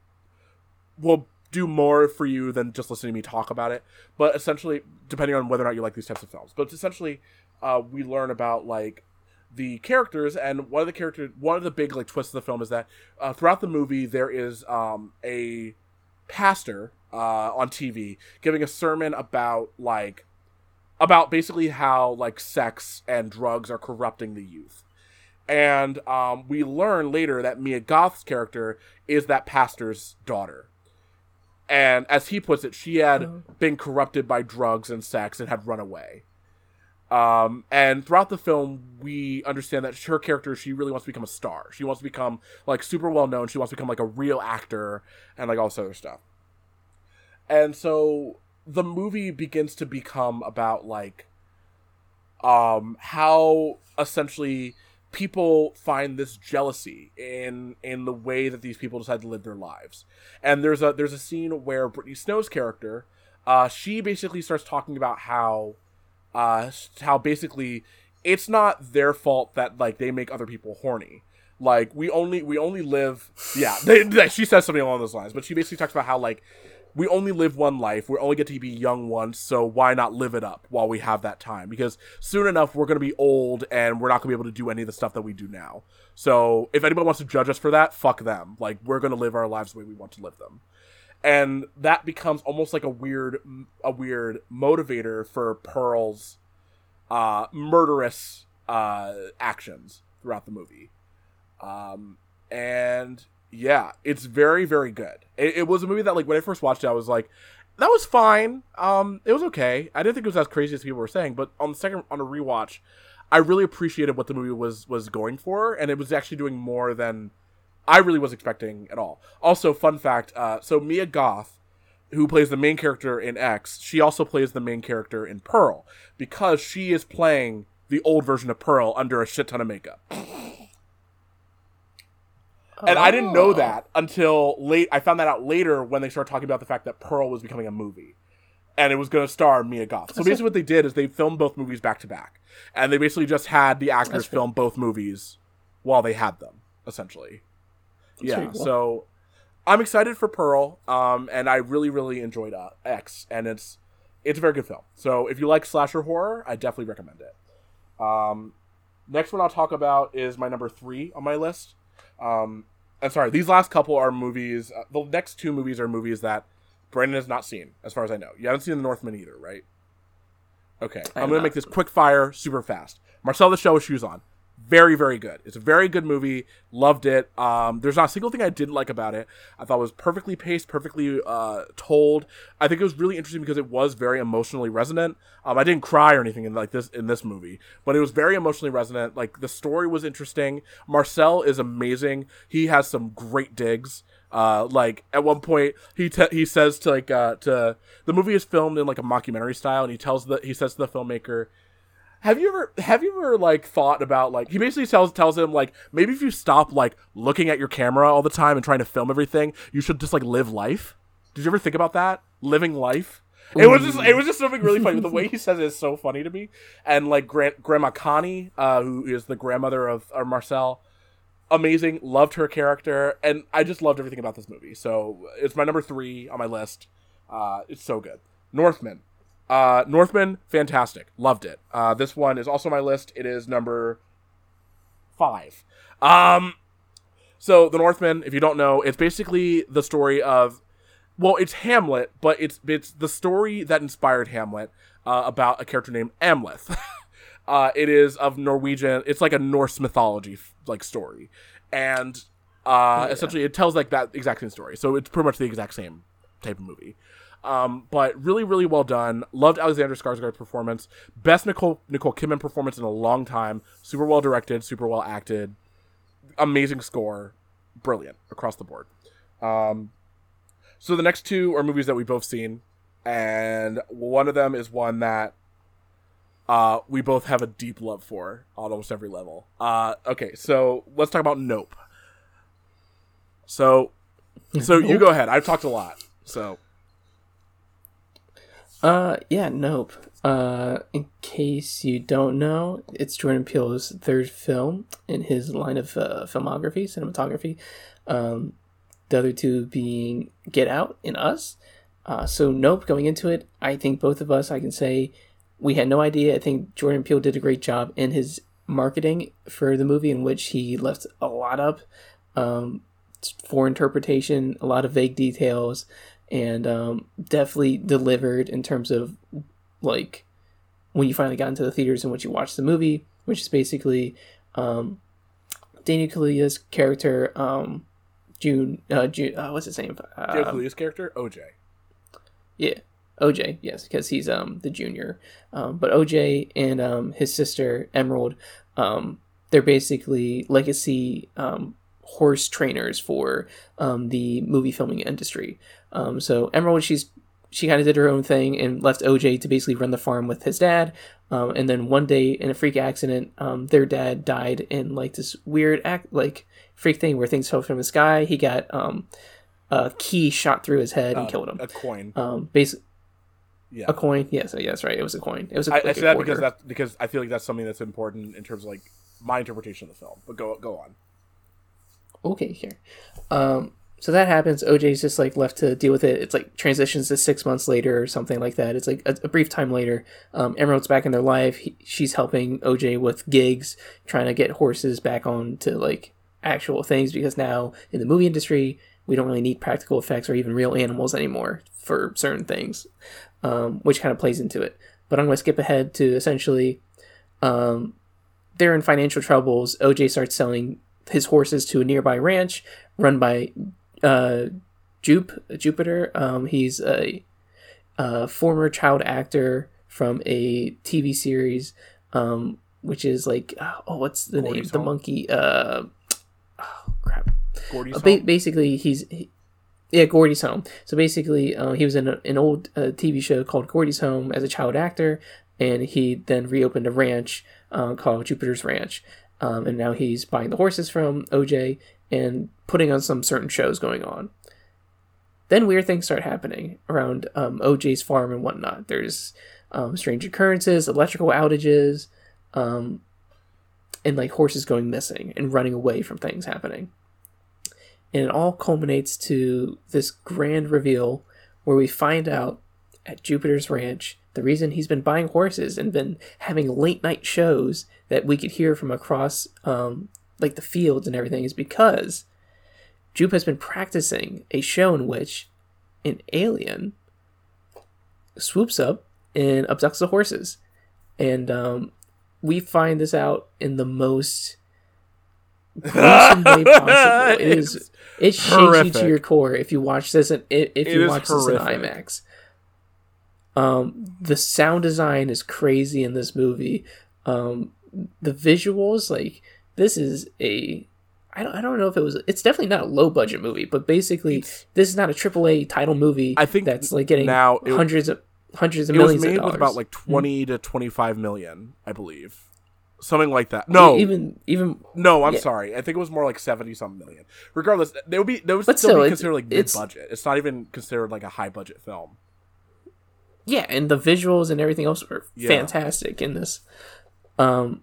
will do more for you than just listening to me talk about it. But essentially depending on whether or not you like these types of films. But essentially uh we learn about like the characters and one of the characters one of the big like twists of the film is that uh, throughout the movie there is um a pastor uh on TV giving a sermon about like about basically how like sex and drugs are corrupting the youth. And um we learn later that Mia Goth's character is that pastor's daughter. And as he puts it, she had Oh. been corrupted by drugs and sex and had run away. Um, and throughout the film, we understand that her character, she really wants to become a star. She wants to become like super well known. She wants to become like a real actor and like all this other stuff. And so the movie begins to become about like um how essentially people find this jealousy in in the way that these people decide to live their lives. And there's a there's a scene where Brittany Snow's character, uh, she basically starts talking about how uh how basically it's not their fault that like they make other people horny like we only we only live yeah they, they- she says something along those lines but she basically talks about how like we only live one life. We only get to be young once so why not live it up while we have that time? Because soon enough we're going to be old and we're not going to be able to do any of the stuff that we do now. So if anybody wants to judge us for that fuck them. Like we're going to live our lives the way we want to live them. And that becomes almost like a weird a weird motivator for Pearl's uh murderous uh actions throughout the movie. Um and yeah it's very very good it, it was a movie that like when i first watched it i was like that was fine um it was okay i didn't think it was as crazy as people were saying but on the second on a rewatch i really appreciated what the movie was was going for and it was actually doing more than I really was expecting at all. Also, fun fact: uh, so Mia Goth, who plays the main character in X, she also plays the main character in Pearl because she is playing the old version of Pearl under a shit ton of makeup. And I didn't know Oh. that until late. I found that out later when they started talking about the fact that Pearl was becoming a movie. and it was going to star Mia Goth. So basically, what they did is they filmed both movies back to back, and they basically just had the actors That's film both movies while they had them, essentially. yeah. cool. So I'm excited for Pearl, um, and I really, really enjoyed uh, X, and it's it's a very good film. So if you like slasher horror, I definitely recommend it. Um, next one I'll talk about is my number three on my list. Um, I'm sorry, these last couple are movies. Uh, the next two movies are movies that Brandon has not seen, as far as I know. You haven't seen The Northman either, right? Okay, I I'm gonna not. make this quick fire, super fast. Marcel the Show with shoes on. Very, very good. It's a very good movie. Loved it. Um, there's not a single thing I didn't like about it. I thought it was perfectly paced, perfectly uh, told. I think it was really interesting because it was very emotionally resonant. Um, I didn't cry or anything in like this in this movie, but it was very emotionally resonant. Like the story was interesting. Marcel is amazing. He has some great digs. Uh, like at one point he te- he says to like uh, to the movie is filmed in like a mockumentary style, and he tells the he says to the filmmaker, have you ever have you ever like thought about like he basically tells tells him like maybe if you stop like looking at your camera all the time and trying to film everything, you should just like live life. Did you ever think about that? Living life. It was just it was just something really funny. the way he says it is so funny to me. And like Gran- Grandma Connie, uh, who is the grandmother of, of Marcel, amazing. Loved her character, and I just loved everything about this movie. So it's my number three on my list. Uh, it's so good. Northman. Uh, Northman, fantastic. Loved it. Uh, this one is also on my list. It is number five. Um, so the Northman, if you don't know, it's basically the story of, well, it's Hamlet, but it's it's the story that inspired Hamlet uh, about a character named Amleth. uh, it is of Norwegian. It's like a Norse mythology like story, and uh, Yeah. essentially it tells like that exact same story. So it's pretty much the exact same type of movie. Um, but really, really well done. Loved Alexander Skarsgård's performance. Best Nicole Nicole Kidman performance in a long time. Super well directed, super well acted. Amazing score, brilliant across the board. Um, so the next two are movies that we've both seen, and one of them is one that uh, we both have a deep love for on almost every level. Uh, okay, so let's talk about Nope. So, so you go ahead. I've talked a lot, so. Uh, yeah, nope. Uh, in case you don't know, it's Jordan Peele's third film in his line of uh, filmography, cinematography. Um, the other two being Get Out and Us. Uh, so nope. Going into it, I think both of us, I can say, we had no idea. I think Jordan Peele did a great job in his marketing for the movie, in which he left a lot up um, for interpretation, a lot of vague details and um, definitely delivered in terms of like when you finally got into the theaters and what you watched the movie, which is basically um, Daniel Kaluuya's character, um, June, uh, June, uh, what's his name? Daniel Uh, Kaluuya's character, OJ. yeah, OJ, yes, because he's um the junior. Um, but OJ and um his sister Emerald, um, they're basically legacy um horse trainers for um the movie filming industry. Um, so Emerald, she's she kind of did her own thing and left OJ to basically run the farm with his dad. Um, and then one day in a freak accident, um, their dad died in like this weird act like freak thing where things fell from the sky. He got um a key shot through his head and Uh, killed him. A coin. Um, basically, Yeah. a coin. Yes, yes, right. It was a coin. It was. A, I, like I say that because that because I feel like that's something that's important in terms of like my interpretation of the film. But go go on. Okay here. Um, so that happens. OJ's just like left to deal with it. It's like transitions to six months later or something like that. It's like a, a brief time later. Um, Emerald's back in their life. He, she's helping OJ with gigs, trying to get horses back on to like actual things because now in the movie industry we don't really need practical effects or even real animals anymore for certain things, um, which kind of plays into it. But I'm going to skip ahead to essentially um, they're in financial troubles. OJ starts selling his horses to a nearby ranch run by uh, Jupe, Jupiter. Um, he's a, a former child actor from a TV series, um, which is like oh, what's the Gordy's name? The monkey. Uh, oh crap. Gordy's Uh, ba- home? basically, he's he, yeah, Gordy's Home. So basically, uh, he was in a, an old uh, TV show called Gordy's Home as a child actor, and he then reopened a ranch uh, called Jupiter's Ranch, um, and now he's buying the horses from OJ and putting on some certain shows going on. then weird things start happening around um, OJ's farm and whatnot. There's um, strange occurrences, electrical outages, um, and like horses going missing and running away from things happening. And it all culminates to this grand reveal where we find out at Jupiter's Ranch the reason he's been buying horses and been having late night shows that we could hear from across um, like the fields and everything is because Jupe has been practicing a show in which an alien swoops up and abducts the horses. And um, we find this out in the most gruesome way possible. It is it shakes horrific. you to your core if you watch this and if, if you watch horrific. this in IMAX. Um, the sound design is crazy in this movie. Um, the visuals, like this is a I don't, I don't know if it was it's definitely not a low budget movie, but basically it's, this is not a triple A title movie. I think that's like getting now it, hundreds of hundreds of millions. It was made with about like hmm. 20 mm-hmm. to twenty five million, I believe, something like that. No, even even no, I'm yeah. sorry. I think it was more like seventy something million. Regardless, they would be they would but still, still be considered like mid budget. It's not even considered like a high budget film. Yeah, and the visuals and everything else were yeah. fantastic in this. Um,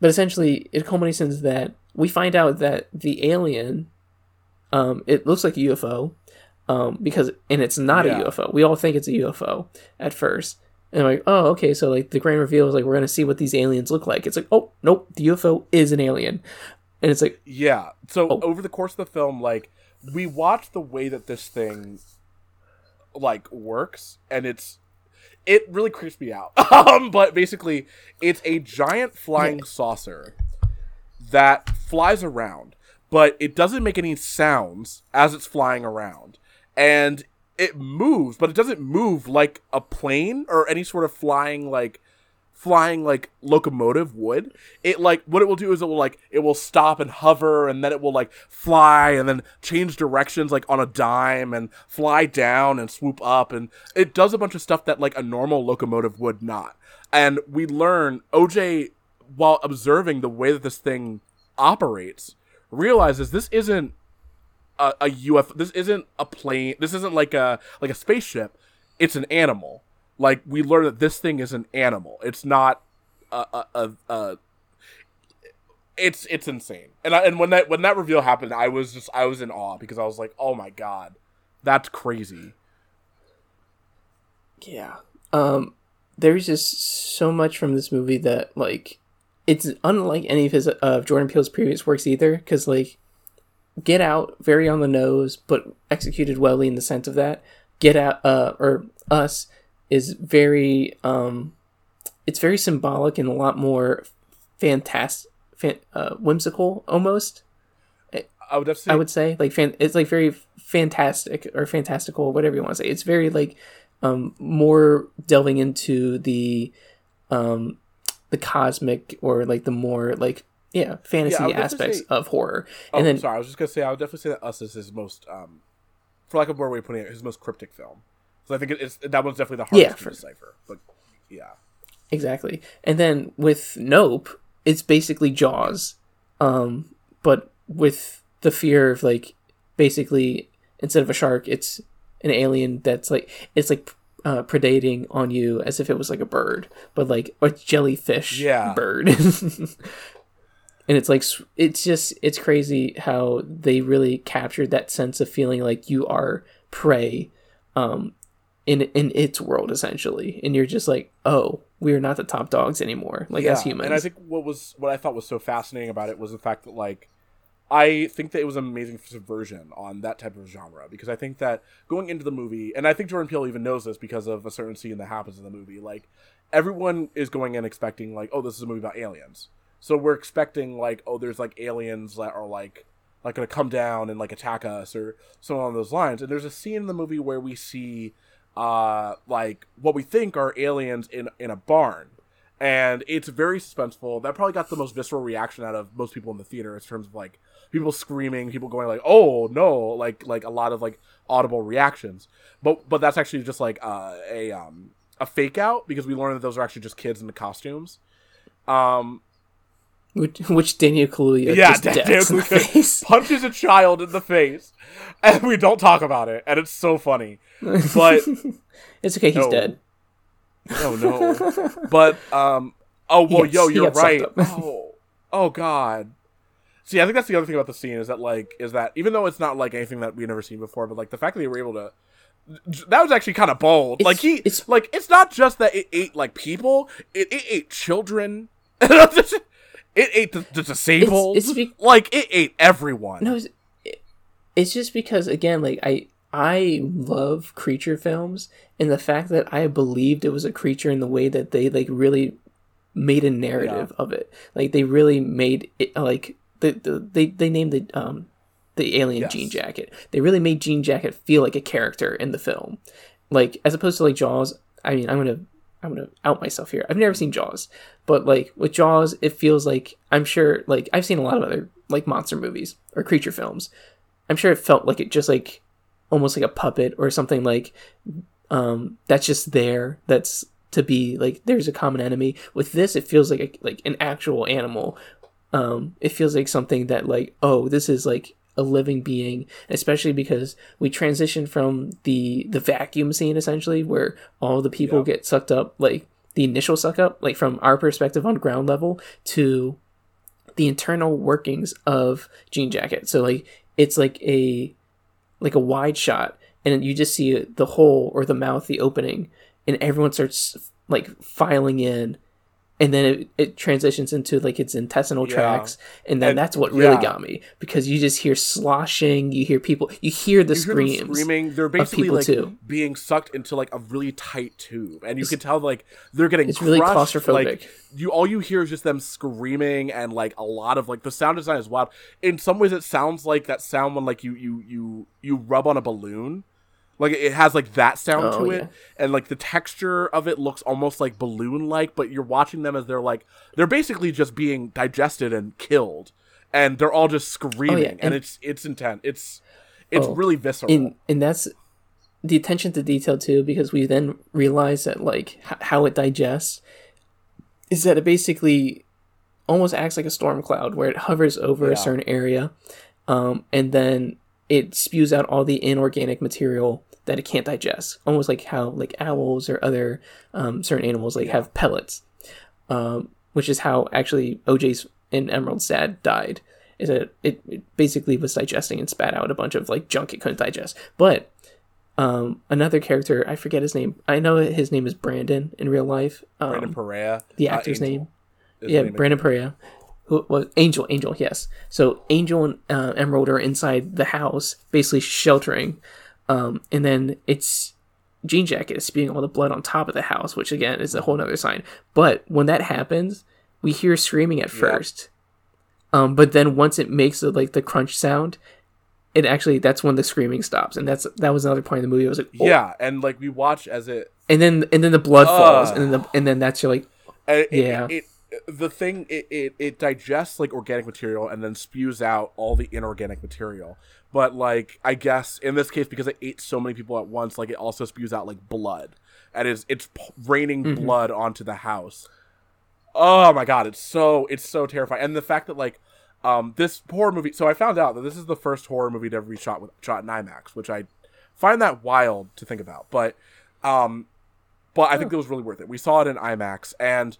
but essentially, it culminates in that we find out that the alien, um, it looks like a UFO, um, because and it's not yeah. a UFO. We all think it's a UFO at first, and like, oh, okay, so like the grand reveal is like we're gonna see what these aliens look like. It's like, oh, nope, the UFO is an alien, and it's like, yeah. So oh. over the course of the film, like we watch the way that this thing like works, and it's it really creeps me out. um, but basically, it's a giant flying saucer that flies around, but it doesn't make any sounds as it's flying around. And it moves, but it doesn't move like a plane or any sort of flying like flying like locomotive would. It like what it will do is it will like it will stop and hover and then it will like fly and then change directions like on a dime and fly down and swoop up and it does a bunch of stuff that like a normal locomotive would not. And we learn OJ while observing the way that this thing operates realizes this isn't a, a UFO. This isn't a plane. This isn't like a like a spaceship. It's an animal like we learn that this thing is an animal. It's not a a, a, a it's it's insane. And I, and when that when that reveal happened, I was just I was in awe because I was like, "Oh my god. That's crazy." Yeah. Um there's just so much from this movie that like it's unlike any of his of uh, Jordan Peele's previous works either cuz like Get Out very on the nose but executed well in the sense of that. Get Out uh or Us is very um it's very symbolic and a lot more fantastic fan, uh, whimsical almost I would, say, I would say. Like fan, it's like very fantastic or fantastical whatever you want to say. It's very like um more delving into the um the cosmic or like the more like yeah fantasy yeah, aspects say, of horror. Oh, and then sorry i was just gonna say i would definitely say that us is his most um for lack of a better way of putting it his most cryptic film so I think it's that one's definitely the hardest yeah, for, to decipher. But yeah, exactly. And then with Nope, it's basically Jaws, um, but with the fear of like basically instead of a shark, it's an alien that's like it's like uh, predating on you as if it was like a bird, but like a jellyfish yeah. bird. and it's like it's just it's crazy how they really captured that sense of feeling like you are prey um, in in its world essentially. And you're just like oh we are not the top dogs anymore like yeah, as humans and i think what was what i thought was so fascinating about it was the fact that like i think that it was an amazing subversion on that type of genre because i think that going into the movie and i think jordan peele even knows this because of a certain scene that happens in the movie like everyone is going in expecting like oh this is a movie about aliens. So we're expecting like oh there's like aliens that are like like gonna come down and like attack us or something along those lines. And there's a scene in the movie where we see uh, like what we think are aliens in in a barn, and it's very suspenseful. That probably got the most visceral reaction out of most people in the theater in terms of like people screaming, people going like, "Oh no!" Like like a lot of like audible reactions. But but that's actually just like uh, a um a fake out because we learned that those are actually just kids in the costumes. Um, which, which Daniel Kaluuya yeah, just Daniel decks in the Kaluuya punches a child in the face, and we don't talk about it, and it's so funny. But It's okay, he's No. dead. oh no, but um, oh well, gets- yo, you're right. oh, oh god. See, I think that's the other thing about the scene is that like is that even though it's not like anything that we've never seen before, but like the fact that they were able to. That was actually kind of bold. It's- like he, it's- like it's not just that it ate like people; it, it ate children. it ate the, the disabled. it's be- like it ate everyone. No, it's, it's just because again, like I I love creature films, and the fact that I believed it was a creature in the way that they like really made a narrative of it. Like they really made it like the, the they they named the um the alien Yes. Jean Jacket. They really made Jean Jacket feel like a character in the film, like as opposed to like Jaws. I mean, I'm gonna I'm gonna out myself here. I've never seen Jaws, but like with Jaws, it feels like I'm sure like I've seen a lot of other like monster movies or creature films. I'm sure it felt like it just like almost like a puppet or something like um that's just there that's to be like there's a common enemy with this it feels like a, like an actual animal um it feels like something that like oh this is like a living being especially because we transition from the the vacuum scene essentially where all the people Yeah. get sucked up like the initial suck up like from our perspective on ground level to the internal workings of Jean Jacket. So like it's like a like a wide shot and you just see the hole or the mouth, the opening, and everyone starts like filing in and then it, it transitions into like its intestinal Yeah. tracks and then And- that's what really yeah. got me because you just hear sloshing you hear people you hear the You hear them screaming. They're basically like too. being sucked into like a really tight tube, and you can tell like they're getting. it's really crushed, claustrophobic. Like you, all you hear is just them screaming, and like a lot of like the sound design is wild. In some ways, it sounds like that sound when like you you you you rub on a balloon. Like it has like that sound Oh, to it, yeah. and like the texture of it looks almost like balloon like, but you're watching them as they're like they're basically just being digested and killed, and they're all just screaming, and, Oh, and- it's it's intense. It's it's Oh, really visceral. and and that's the attention to detail too because we then realize that like h- how it digests is that it basically almost acts like a storm cloud where it hovers over Yeah. a certain area um, and then it spews out all the inorganic material that it can't digest. Almost like how like owls or other um, certain animals like have pellets. Um, which is how actually oj's and emerald's dad died is that it, it basically was digesting and spat out a bunch of like junk it couldn't digest. But um, another character i forget his name. I know his name is brandon in real life. Um, Brandon Perea, the uh, actor's Angel? name. Is yeah name. brandon perea who was angel angel yes. So angel and uh, emerald are inside the house basically sheltering um, and then it's jean jacket is spewing all the blood on top of the house which again is a whole nother sign. But when that happens we hear screaming at first. Um, but then once it makes the, like the crunch sound it actually that's when the screaming stops. And that's that was another point in the movie. I was like oh. Yeah, and like we watch as it, and then and then the blood falls and then the, and then that's your like it, Yeah. it, it the thing it, it it digests like organic material and then spews out all the inorganic material. But like I guess in this case because it ate so many people at once, like it also spews out like blood, and is it's raining Mm-hmm. blood onto the house. Oh my god, it's so it's so terrifying, and the fact that like. Um, this horror movie. So I found out that this is the first horror movie to ever be shot with shot in IMAX, which I find that wild to think about. But, um, but I think it was really worth it. We saw it in IMAX, and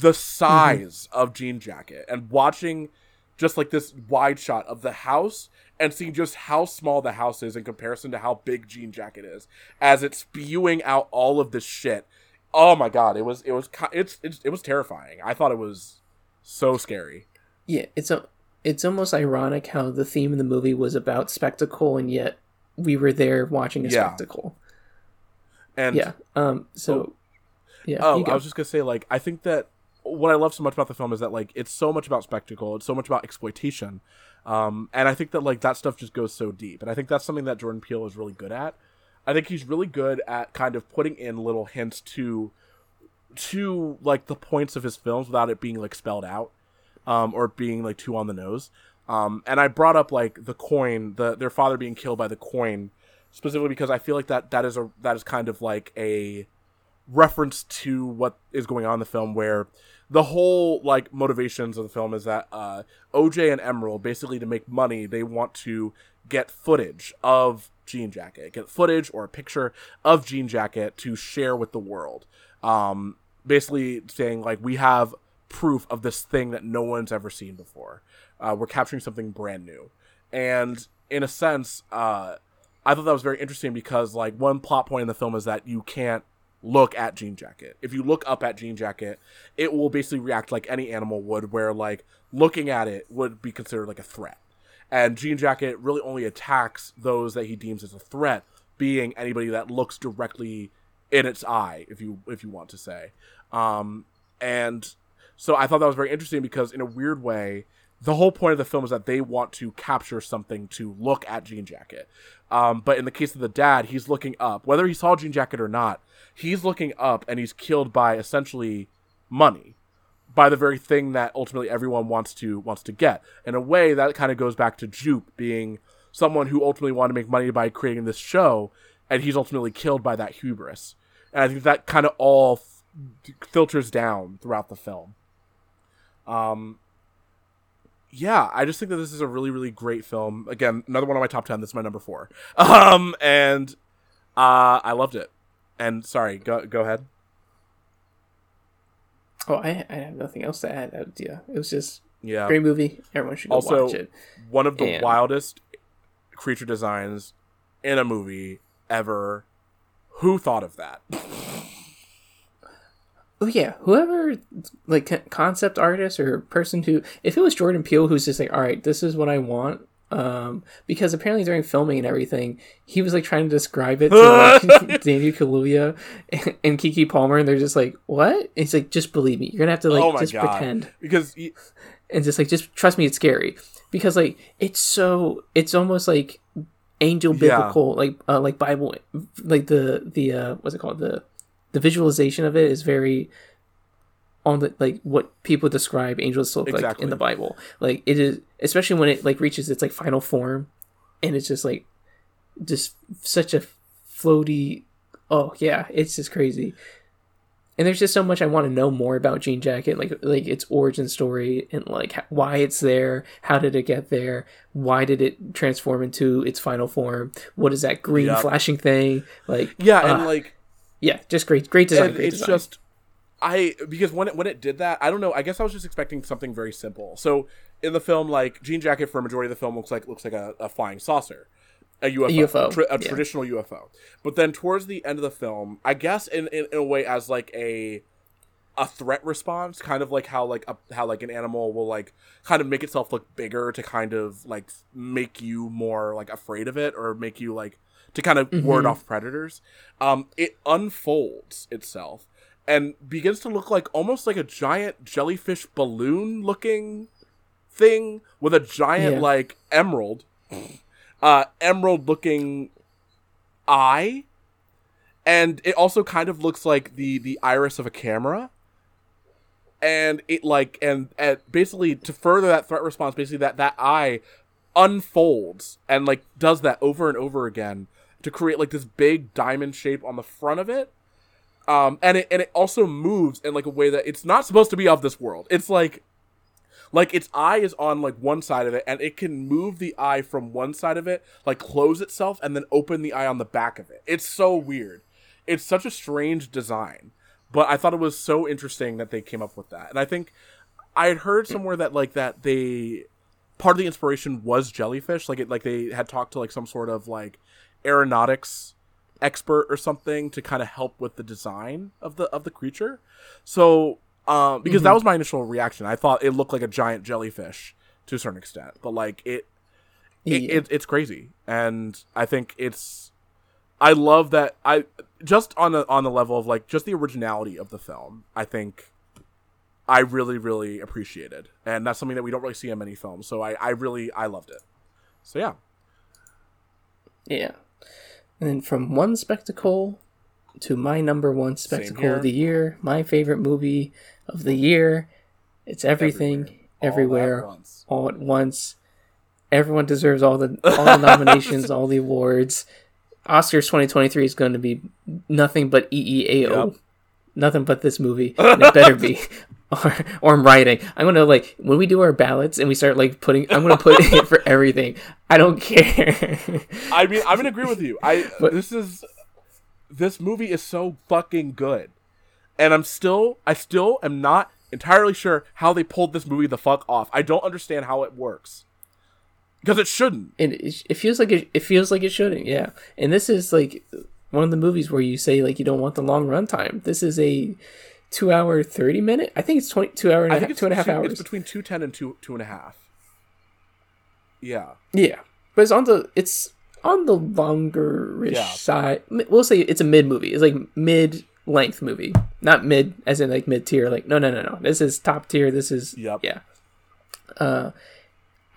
the size of Jean Jacket, and watching just like this wide shot of the house, and seeing just how small the house is in comparison to how big Jean Jacket is, as it's spewing out all of this shit. Oh my god, it was it was it's, it's it was terrifying. I thought it was so scary. Yeah, it's a it's almost ironic how the theme of the movie was about spectacle and yet we were there watching a Yeah. spectacle. And Yeah. Um so yeah, Oh. I was just gonna say, like, I think that what I love so much about the film is that like it's so much about spectacle, it's so much about exploitation, um, and I think that like that stuff just goes so deep, and I think that's something that Jordan Peele is really good at. I think he's really good at kind of putting in little hints to to like the points of his films without it being like spelled out um, or being like too on the nose. Um, and I brought up like the coin, the their father being killed by the coin, specifically because I feel like that that is a that is kind of like a reference to what is going on in the film where the whole like motivations of the film is that uh, OJ and Emerald basically to make money they want to get footage of Jean Jacket, get footage or a picture of Jean Jacket to share with the world. Um, basically saying like we have proof of this thing that no one's ever seen before. Uh, we're capturing something brand new, and in a sense, uh, I thought that was very interesting because like one plot point in the film is that you can't look at Jean Jacket. If you look up at Jean Jacket, it will basically react like any animal would, where like looking at it would be considered like a threat. And Jean Jacket really only attacks those that he deems as a threat, being anybody that looks directly in its eye, if you if you want to say. Um, and so I thought that was very interesting because in a weird way, the whole point of the film is that they want to capture something to look at Jean Jacket. Um, but in the case of the dad, he's looking up. Whether he saw Jean Jacket or not, he's looking up and he's killed by essentially money by the very thing that ultimately everyone wants to wants to get. In a way, that kind of goes back to Jupe being someone who ultimately wanted to make money by creating this show, and he's ultimately killed by that hubris. And I think that kind of all f- filters down throughout the film. Um, yeah, I just think that this is a really, really great film. Again, another one on my top ten. This is my number four. Um, and uh, I loved it. And sorry, go go ahead. Oh, I, I have nothing else to add. Yeah, it was just Yeah. great movie. Everyone should go Also, watch it. One of the And- wildest creature designs in a movie ever. Who thought of that? Oh yeah, whoever like concept artist or person who, if it was Jordan Peele who's just like, all right, this is what I want. Um, because apparently during filming and everything, he was like trying to describe it to like, Daniel Kaluuya and, and Keke Palmer, and they're just like, "What?" And he's like, "Just believe me. You're gonna have to like oh just god! pretend Because y- and just like just trust me, it's scary because like it's so it's almost like angel Yeah. biblical, like uh, like Bible, like the the uh, what's it called the the visualization of it is very on the like what people describe angels to look like in the Bible. Like it is, especially when it like reaches its like final form, and it's just like just such a floaty. Oh yeah, it's just crazy. And there's just so much I want to know more about Jean Jacket, like like its origin story and like why it's there, how did it get there, why did it transform into its final form, what is that green flashing thing, like yeah, and uh, like yeah, just great, great design, great it's design. just I because when it when it did that, I don't know. I guess I was just expecting something very simple. So in the film, like Jean Jacket for a majority of the film looks like looks like a, a flying saucer, a UFO, UFO, tra- a yeah. traditional UFO. But then towards the end of the film, I guess in, in, in a way as like a a threat response, kind of like how like a, how like an animal will like kind of make itself look bigger to kind of like make you more like afraid of it or make you like to kind of ward Mhm. off predators. Um, it unfolds itself and begins to look like almost like a giant jellyfish balloon looking thing with a giant Yeah. like emerald uh emerald looking eye and it also kind of looks like the the iris of a camera and it like and, and basically to further that threat response basically that that eye unfolds and like does that over and over again to create like this big diamond shape on the front of it. Um and it and it also moves in like a way that it's not supposed to be of this world. It's like like its eye is on like one side of it and it can move the eye from one side of it like close itself and then open the eye on the back of it. It's so weird. It's such a strange design but i thought it was so interesting that they came up with that. And i think i had heard somewhere that like that they part of the inspiration was jellyfish like it like they had talked to like some sort of like aeronautics expert or something to kind of help with the design of the of the creature. So um because that was my initial reaction. I thought it looked like a giant jellyfish to a certain extent but like it it, Yeah. it, it's crazy. And i think it's i love that i just on the on the level of like just the originality of the film i think i really really appreciated and that's something that we don't really see in many films so i i really i loved it. So yeah. Yeah. And then from one spectacle to my number one spectacle of the year, my favorite movie of the year. It's everything, All at everywhere, once. all at once. Everyone deserves all the all the nominations, all the awards. Oscars 2023 is going to be nothing but EEAO. Yep. nothing but this movie, and it better be. Or, or I'm writing. I'm gonna like when we do our ballots and we start like putting. I'm gonna put it for everything. I don't care. I mean, I'm gonna agree with you. I but, this is this movie is so fucking good, and I'm still I still am not entirely sure how they pulled this movie the fuck off. I don't understand how it works because it shouldn't. And it, it feels like it, it feels like it shouldn't. Yeah, and this is like one of the movies where you say like you don't want the long runtime. This is a two hour thirty minute. I think it's twenty two hour and I think it's two and a half hours. It's between two ten and two two and a half. Yeah. Yeah, but it's on the it's on the longerish yeah. side. We'll say it's a mid movie. It's like mid length movie, not mid as in like mid tier. Like no no no no. This is top tier. This is yep. yeah. Uh,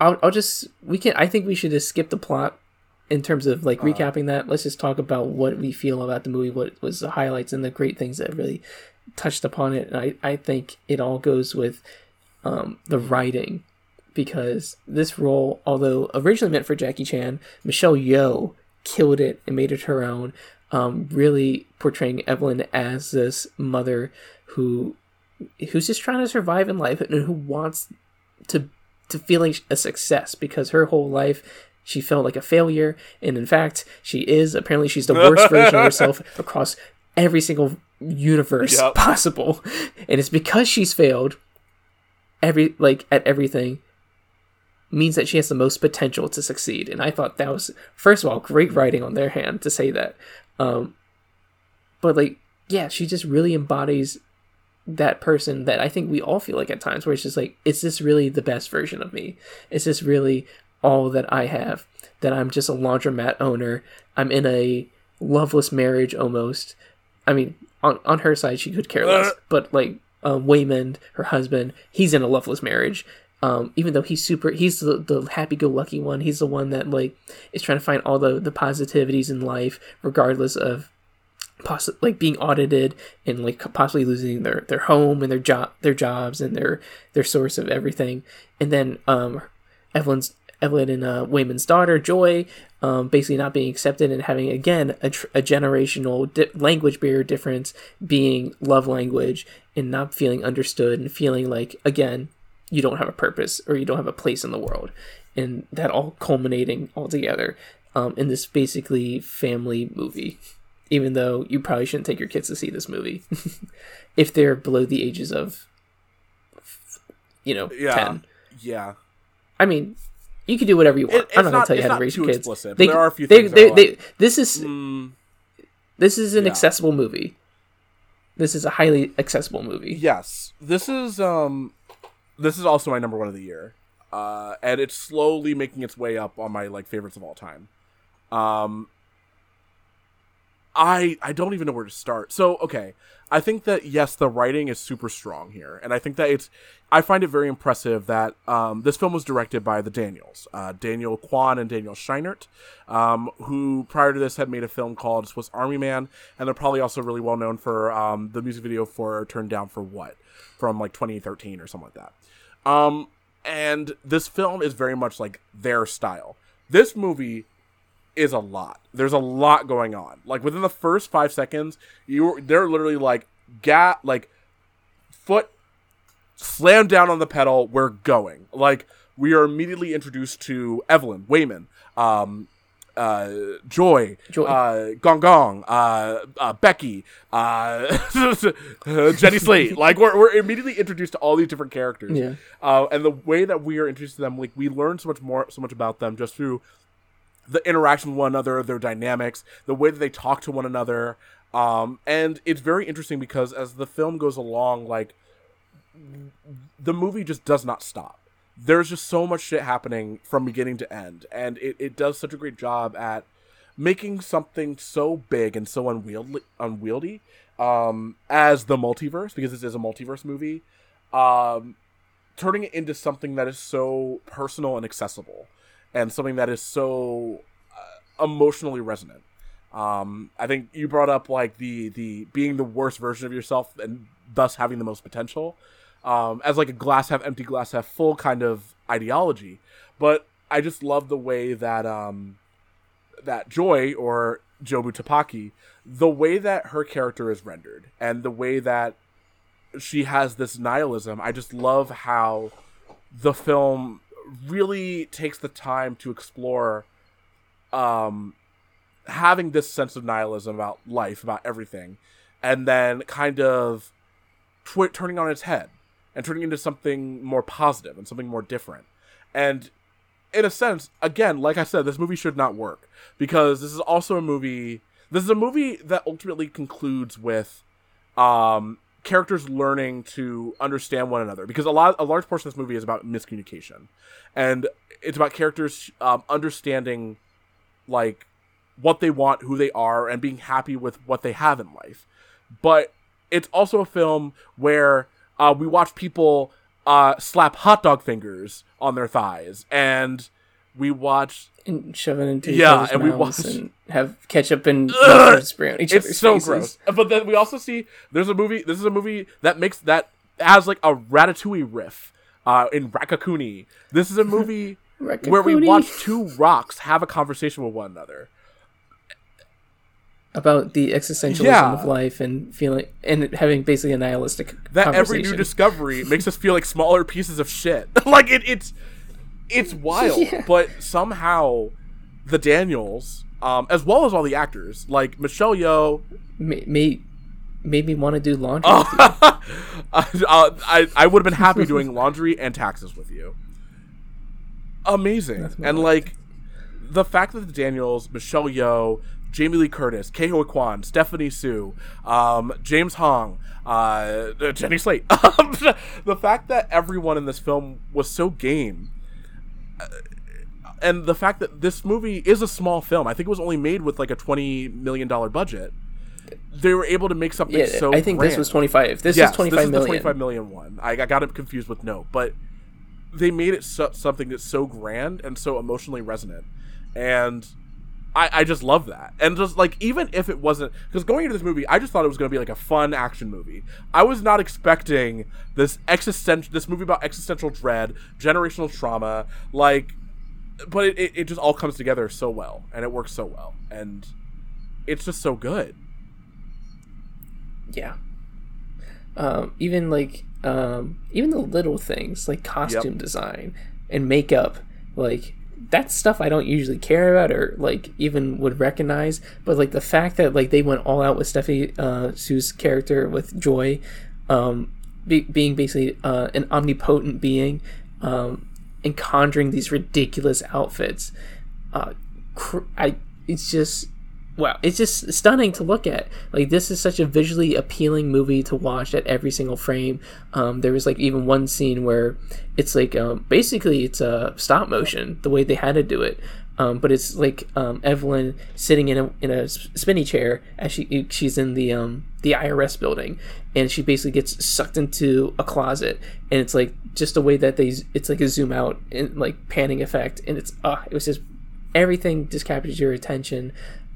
I'll I'll just we can. I think we should just skip the plot in terms of like uh, recapping that. Let's just talk about what we feel about the movie. What was the highlights and the great things that really touched upon it. And I, I think it all goes with um, the writing because this role, although originally meant for Jackie Chan, Michelle Yeoh killed it and made it her own. Um, really portraying Evelyn as this mother who who's just trying to survive in life and who wants to to feeling a success because her whole life she felt like a failure and in fact she is apparently she's the worst version of herself across every single universe yep. possible. And it's because she's failed every like at everything means that she has the most potential to succeed. And I thought that was first of all great writing on their hand to say that. Um but like yeah, she just really embodies that person that I think we all feel like at times where it's just like, is this really the best version of me? Is this really all that I have? That I'm just a laundromat owner. I'm in a loveless marriage almost. I mean, on on her side, she could care less. But like uh, Waymond, her husband, he's in a loveless marriage. Um, even though he's super, he's the, the happy-go-lucky one. He's the one that like is trying to find all the the positivities in life, regardless of possi- like being audited and like possibly losing their their home and their job, their jobs and their their source of everything. And then um, Evelyn's Evelyn and uh, Waymond's daughter, Joy, um, basically not being accepted and having, again, a, tr- a generational di- language barrier difference being love language and not feeling understood and feeling like, again, you don't have a purpose or you don't have a place in the world. And that all culminating all together um, in this basically family movie. Even though you probably shouldn't take your kids to see this movie if they're below the ages of, you know, yeah, 10. Yeah. I mean, you can do whatever you want. It, I'm not, going to tell you how to raise your kids. Explicit, they, there are a few they, things. They, they, this is mm, this is an yeah. accessible movie. This is a highly accessible movie. Yes, this is um, this is also my number one of the year, uh, and it's slowly making its way up on my like favorites of all time. Um, I I don't even know where to start. So okay, I think that yes, the writing is super strong here, and I think that it's. I find it very impressive that um, this film was directed by the Daniels, uh, Daniel Kwan and Daniel Scheinert, um, who prior to this had made a film called Swiss Army Man, and they're probably also really well known for um, the music video for "Turned Down for What" from like 2013 or something like that. Um, and this film is very much like their style. This movie is a lot. There's a lot going on. Like within the first five seconds, you they're literally like gat like foot slam down on the pedal. We're going. Like we are immediately introduced to Evelyn Waymond, um, uh, Joy, Joy. Uh, Gong Gong, uh, uh, Becky, uh, Jenny Slate. like we're, we're immediately introduced to all these different characters. Yeah. Uh, and the way that we are introduced to them, like we learn so much more, so much about them just through the interaction with one another, their dynamics, the way that they talk to one another. Um, and it's very interesting because as the film goes along, like the movie just does not stop. There's just so much shit happening from beginning to end, and it, it does such a great job at making something so big and so unwieldy, unwieldy um, as the multiverse, because this is a multiverse movie, um, turning it into something that is so personal and accessible and something that is so uh, emotionally resonant. Um, I think you brought up like the the being the worst version of yourself and thus having the most potential um, as like a glass half empty, glass half full kind of ideology. But I just love the way that um, that Joy or Jobu Tupaki, the way that her character is rendered and the way that she has this nihilism, I just love how the film really takes the time to explore um having this sense of nihilism about life, about everything, and then kind of turning on its head and turning into something more positive and something more different. And in a sense, again, like I said, this movie should not work because this is also a movie. This is a movie that ultimately concludes with um, characters learning to understand one another because a lot, a large portion of this movie is about miscommunication, and it's about characters um, understanding like what they want, who they are, and being happy with what they have in life. But it's also a film where uh, we watch people uh, slap hot dog fingers on their thighs, and we watch and shove it into each Yeah, and we mouths watch- and have ketchup and mustard spray on each it's other's so faces. gross. But then we also see there's a movie. This is a movie that makes that has like a Ratatouille riff uh, in Raccacoonie. This is a movie where we watch two rocks have a conversation with one another. about the existentialism Yeah. of life and feeling and having basically a nihilistic That every new discovery makes us feel like smaller pieces of shit. like it, it's it's wild, Yeah. but somehow the Daniels, um, as well as all the actors, like Michelle Yeoh, Ma- made made me want to do laundry. Oh. uh, I I would have been happy doing laundry and taxes with you. Amazing, and like the fact that the Daniels, Michelle Yeoh, Jamie Lee Curtis, Ke Huy Quan, Stephanie Hsu, um, James Hong, uh, Jenny Slate. The fact that everyone in this film was so game. Uh, And the fact that this movie is a small film, I think it was only made with like a twenty million dollar budget. They were able to make something yeah, so. I think this was twenty five. This Yes, is twenty this five is million. the 25 million one. I, I got it confused with no, but they made it so, something that's so grand and so emotionally resonant, and I, I just love that. And just like even if it wasn't, because going into this movie, I just thought it was going to be like a fun action movie. I was not expecting this existential, this movie about existential dread, generational trauma, like. But it, it, it just all comes together so well, and it works so well, and it's just so good. Yeah. Um, even like um, even the little things like costume design and makeup, like that's stuff I don't usually care about or like even would recognize. But like the fact that like they went all out with Stephanie uh, Hsu's character with Joy, um, be- being basically uh, an omnipotent being, um, and conjuring these ridiculous outfits. Uh, cr- I it's just wow. It's just stunning to look at. Like this is such a visually appealing movie to watch at every single frame. Um, there was like even one scene where it's like um, basically it's a stop motion the way they had to do it. Um, but it's like um, Evelyn sitting in a in a spinny chair as she she's in the um the IRS building, and she basically gets sucked into a closet, and it's like just the way that they it's like a zoom out and like panning effect, and it's uh it was just everything just captures your attention.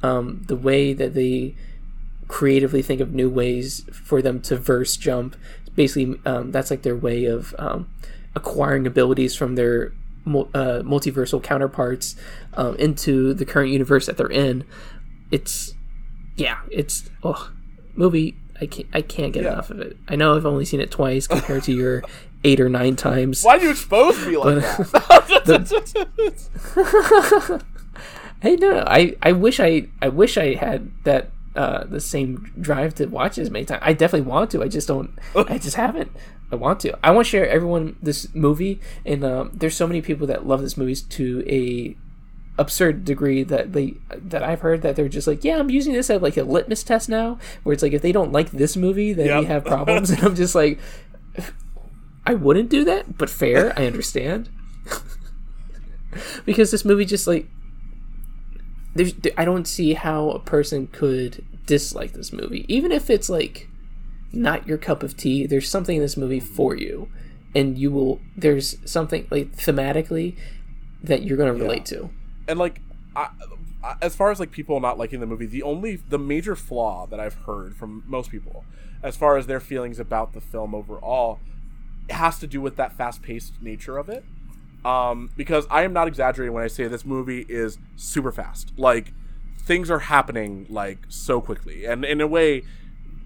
Um, the way that they creatively think of new ways for them to verse jump, basically um, that's like their way of um, acquiring abilities from their uh, multiversal counterparts um, into the current universe that they're in. It's yeah, it's oh movie. I can't I can't get Yeah. enough of it. I know I've only seen it twice compared to your eight or nine times. Why do you expose me like But- that? no, no, I, I wish I, I wish I had that, uh, the same drive to watch as many times. I definitely want to. I just don't. I just haven't. I want to. I want to share everyone this movie, and um, there's so many people that love this movie to a absurd degree that they that I've heard that they're just like, yeah, I'm using this as like a litmus test now, where it's like if they don't like this movie, then we have problems, and I'm just like, I wouldn't do that, but fair, I understand. because this movie just like there's I don't see how a person could dislike this movie, even if it's like not your cup of tea. There's something in this movie mm-hmm. for you, and you will. There's something like thematically that you're going to relate to. and like I, as far as like people not liking the movie the only the major flaw that i've heard from most people as far as their feelings about the film overall has to do with that fast-paced nature of it um because i am not exaggerating when i say this movie is super fast like things are happening like so quickly, and in a way,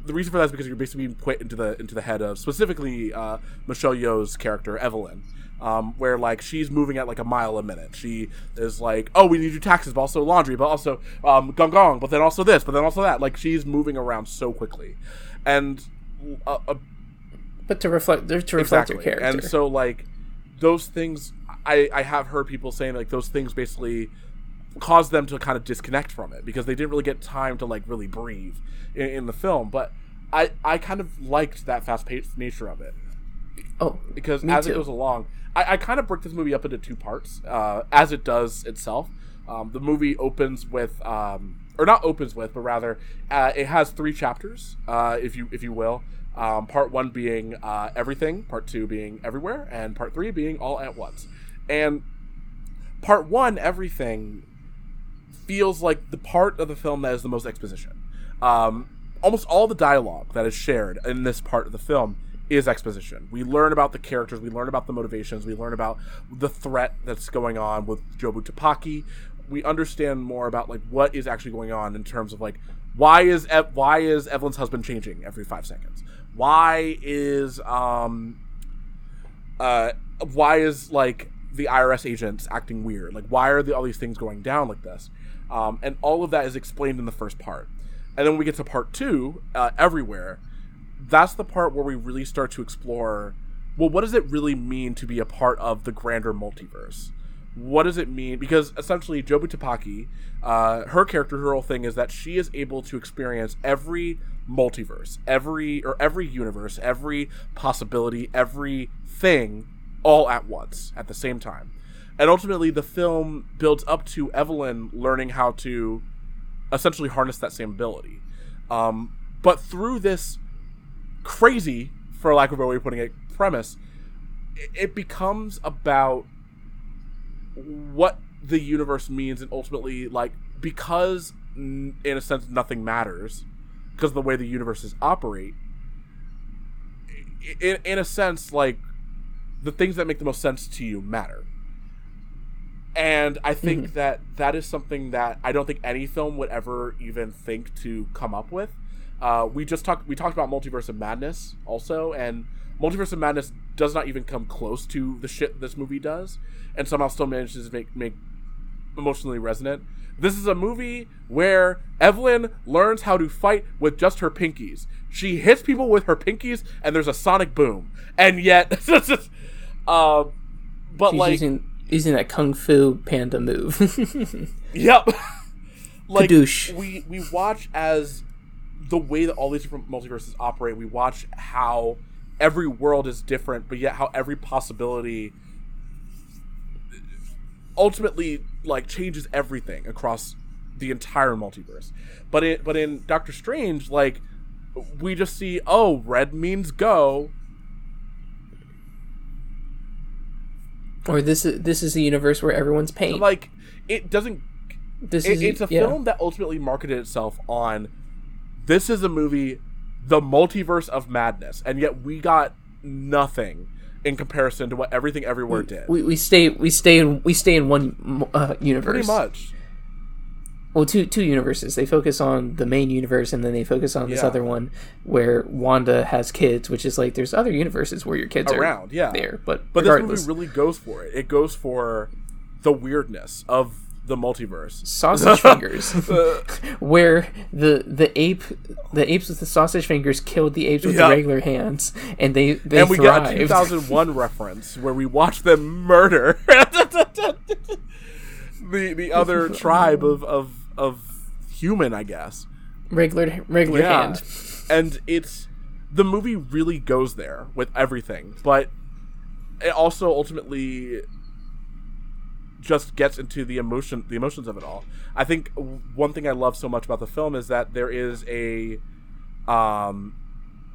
the reason for that is because you're basically being put into the into the head of specifically uh, Michelle Yeoh's character Evelyn. Um, where like she's moving at like a mile a minute. She is like, oh, we need to do taxes, but also laundry, but also um, gong gong, but then also this, but then also that. Like she's moving around so quickly, and uh, uh, but to reflect to reflect exactly. your character. And so like those things, I I have heard people saying like those things basically caused them to kind of disconnect from it because they didn't really get time to like really breathe in, in the film. But I I kind of liked that fast paced nature of it. Oh, because as too. it goes along, I, I kind of break this movie up into two parts, uh, as it does itself. Um, the movie opens with, um, or not opens with, but rather uh, it has three chapters, uh, if you if you will. Um, part one being uh, everything, part two being everywhere, and part three being all at once. And part one, everything, feels like the part of the film that is the most exposition. Um, almost all the dialogue that is shared in this part of the film is exposition. We learn about the characters, we learn about the motivations, we learn about the threat that's going on with Jobu Tupaki. We understand more about like what is actually going on in terms of like why is why is Evelyn's husband changing every five seconds? Why is um uh why is like the IRS agents acting weird? Like why are the, all these things going down like this? Um, and all of that is explained in the first part. And then when we get to part two, uh, everywhere, that's the part where we really start to explore well what does it really mean to be a part of the grander multiverse what does it mean because essentially jobu tupaki uh, her character her whole thing is that she is able to experience every multiverse every or every universe every possibility every thing all at once at the same time. And ultimately the film builds up to evelyn learning how to essentially harness that same ability. Um, but through this crazy, for lack of a better way of putting it, premise, it, it becomes about what the universe means and ultimately like because in a sense nothing matters because of the way the universes operate in, in a sense like the things that make the most sense to you matter. And i think Mhm. that that is something that i don't think any film would ever even think to come up with. Uh, we just talked we talked about multiverse of madness also and multiverse of madness does not even come close to the shit this movie does and somehow still manages to make make emotionally resonant this is a movie where evelyn learns how to fight with just her pinkies she hits people with her pinkies and there's a sonic boom and yet uh, but She's like using using that kung fu panda move. Yep. like Kadoosh. we we watch as the way that all these different multiverses operate. We watch how every world is different, but yet how every possibility ultimately like changes everything across the entire multiverse. But it but in Doctor Strange, like we just see oh red means go or this is this is a universe where everyone's pain. like it doesn't this it, is it's a yeah. film that ultimately marketed itself on this is a movie the multiverse of madness and yet we got nothing in comparison to what everything everywhere did We, we stay we stay in we stay in one uh, universe. pretty much Well, two two universes. They focus on the main universe, and then they focus on this Yeah. other one where Wanda has kids, which is like there's other universes where your kids around are yeah there. But but this regardless, movie really goes for it it goes for the weirdness of the multiverse sausage fingers, Uh, where the the ape the apes with the sausage fingers killed the apes with Yeah. the regular hands, and they they and we got a 2001 reference where we watched them murder the the other tribe of of of human i guess regular regular Yeah. hand. and it's the movie really goes there with everything but it also ultimately just gets into the emotion the emotions of it all. I think one thing i love so much about the film is that there is a um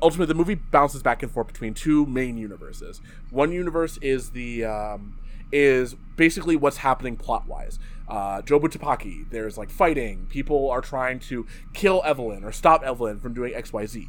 ultimately the movie bounces back and forth between two main universes. One universe is the um is basically what's happening plot wise uh jobu tupaki there's like fighting. People are trying to kill evelyn or stop evelyn from doing xyz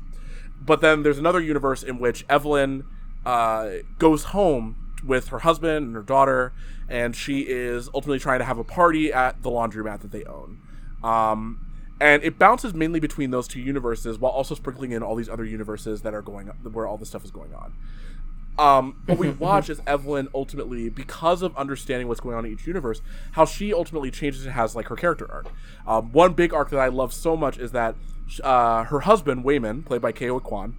but then there's another universe in which evelyn uh goes home with her husband and her daughter and she is ultimately trying to have a party at the laundromat that they own Um, and it bounces mainly between those two universes while also sprinkling in all these other universes that are going where all this stuff is going on. Um, but we watch is Evelyn ultimately, because of understanding what's going on in each universe, how she ultimately changes and has like her character arc. Um, one big arc that I love so much is that uh, her husband Waymond, played by Ke Huy Quan,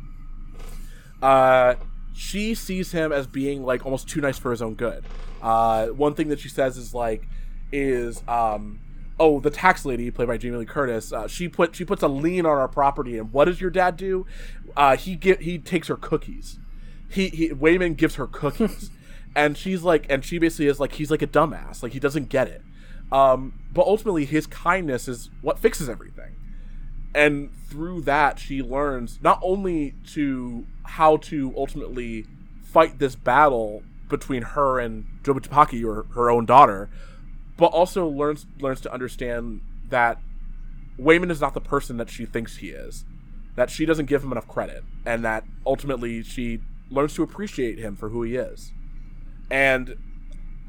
uh, she sees him as being like almost too nice for his own good. Uh, one thing that she says is like, is um, oh the tax lady played by Jamie Lee Curtis. Uh, she put she puts a lien on our property, and what does your dad do? Uh, he get he takes her cookies. He, he Waymond gives her cookies, and she's like, and she basically is like he's like a dumbass, like he doesn't get it. Um, but ultimately, his kindness is what fixes everything and through that she learns not only to how to ultimately fight this battle between her and Jobu Tupaki or her own daughter, but also learns learns to understand that Waymond is not the person that she thinks he is. That she doesn't give him enough credit, and that ultimately she learns to appreciate him for who he is. And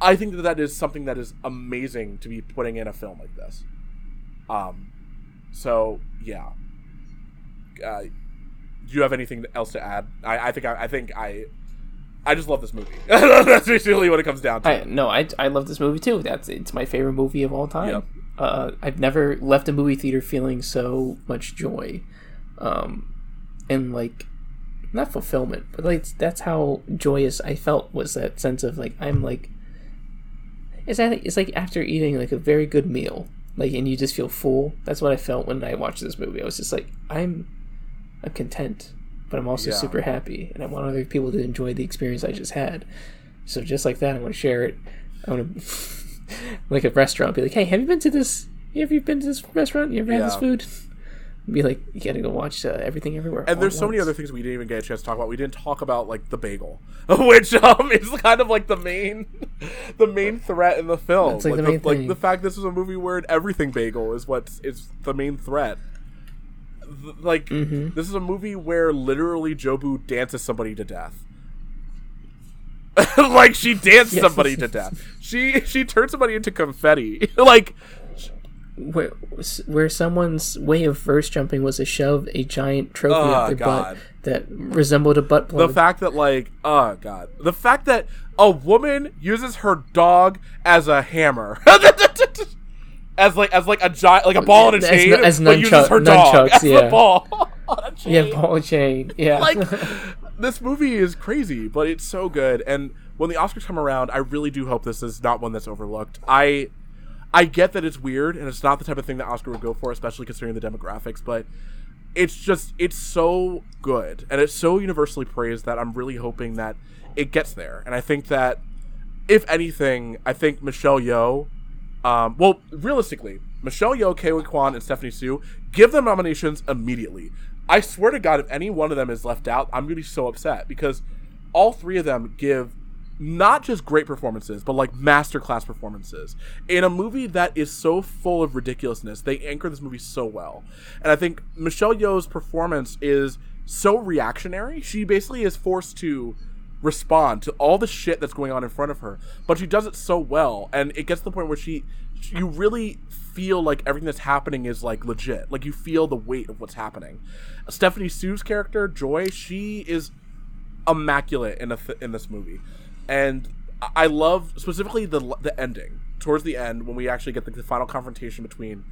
I think that that is something that is amazing to be putting in a film like this. Um, so yeah. Uh, do you have anything else to add? I, I think I, I think I I just love this movie. That's basically what it comes down to. I, no, I, I love this movie too. That's it's my favorite movie of all time. Yep. Uh, I've never left a movie theater feeling so much joy, um, and like not fulfillment, but like that's how joyous I felt was that sense of like I'm like it's like it's like after eating like a very good meal like and you just feel full. That's what i felt when i watched this movie. I was just like i'm i'm content but i'm also yeah. super happy and i want other people to enjoy the experience i just had. So just like that i want to share it. I want to like a restaurant be like hey have you been to this have you been to this restaurant? You ever yeah. had this food be like, you gotta go watch uh, everything everywhere. And there's so once. many other things we didn't even get a chance to talk about. We didn't talk about like the bagel, which um is kind of like the main, the main threat in the film. Like, like, the, the like the fact this is a movie where everything bagel is what is the main threat. like mm-hmm. this is a movie where literally Jobu dances somebody to death. like she danced yes. somebody to death. She she turned somebody into confetti. like where where someone's way of verse jumping was to shove a giant trophy oh, up ah, their God. butt that resembled a butt plug. The fact that like oh god, the fact that a woman uses her dog as a hammer. as like as like a giant like a oh, ball and a chain as, as nunchuck, uses her dog as yeah. a ball Yeah, ball and chain. Yeah. like this movie is crazy, but it's so good and when the Oscars come around, I really do hope this is not one that's overlooked. I I get that it's weird and it's not the type of thing that Oscar would go for, especially considering the demographics, but it's just it's so good and it's so universally praised that I'm really hoping that it gets there. And I think that if anything, I think Michelle Yeoh, um, well, realistically, Michelle Yeoh, Ke Quan, and Stephanie Hsu, give them nominations immediately. I swear to God, if any one of them is left out, I'm gonna be so upset because all three of them give not just great performances, but like masterclass performances in a movie that is so full of ridiculousness. They anchor this movie so well, and I think Michelle Yeoh's performance is so reactionary. She basically is forced to respond to all the shit that's going on in front of her, but she does it so well, and it gets to the point where she, you really feel like everything that's happening is like legit. Like you feel the weight of what's happening. Stephanie Hsu's character, Joy, she is immaculate in a th- in this movie and I love specifically the the ending towards the end when we actually get the, the final confrontation between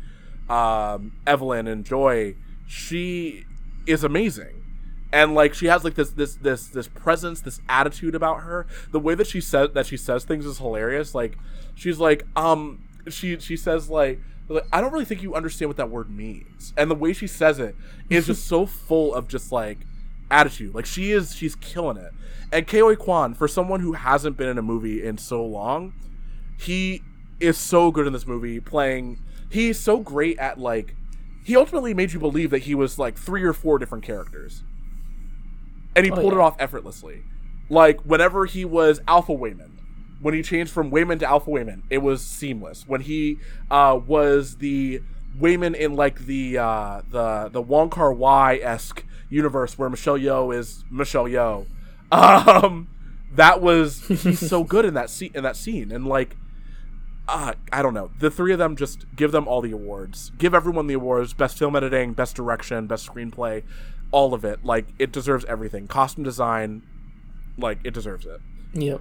um, Evelyn and Joy. She is amazing, and like she has like this this this this presence, this attitude about her. The way that she says that she says things is hilarious. Like she's like um she she says like. Like, I don't really think you understand what that word means. And the way she says it is just so full of just like attitude. Like she is she's killing it. And Ke Huy Quan, for someone who hasn't been in a movie in so long, he is so good in this movie playing. He's so great at like. He ultimately made you believe that he was like three or four different characters, and he oh, pulled yeah. it off effortlessly. Like whenever he was Alpha Waymond. when he changed from Waymond to Alpha Waymond, it was seamless. When he uh, was the Waymond in like the uh, the the Wong Kar Wai esque universe where Michelle Yeoh is Michelle Yeoh, um, that was he's so good in that scene in that scene, and like uh, I don't know. The three of them just give them all the awards. Give everyone the awards: best film editing, best direction, best screenplay, all of it. Like it deserves everything. Costume design, like it deserves it. Yep.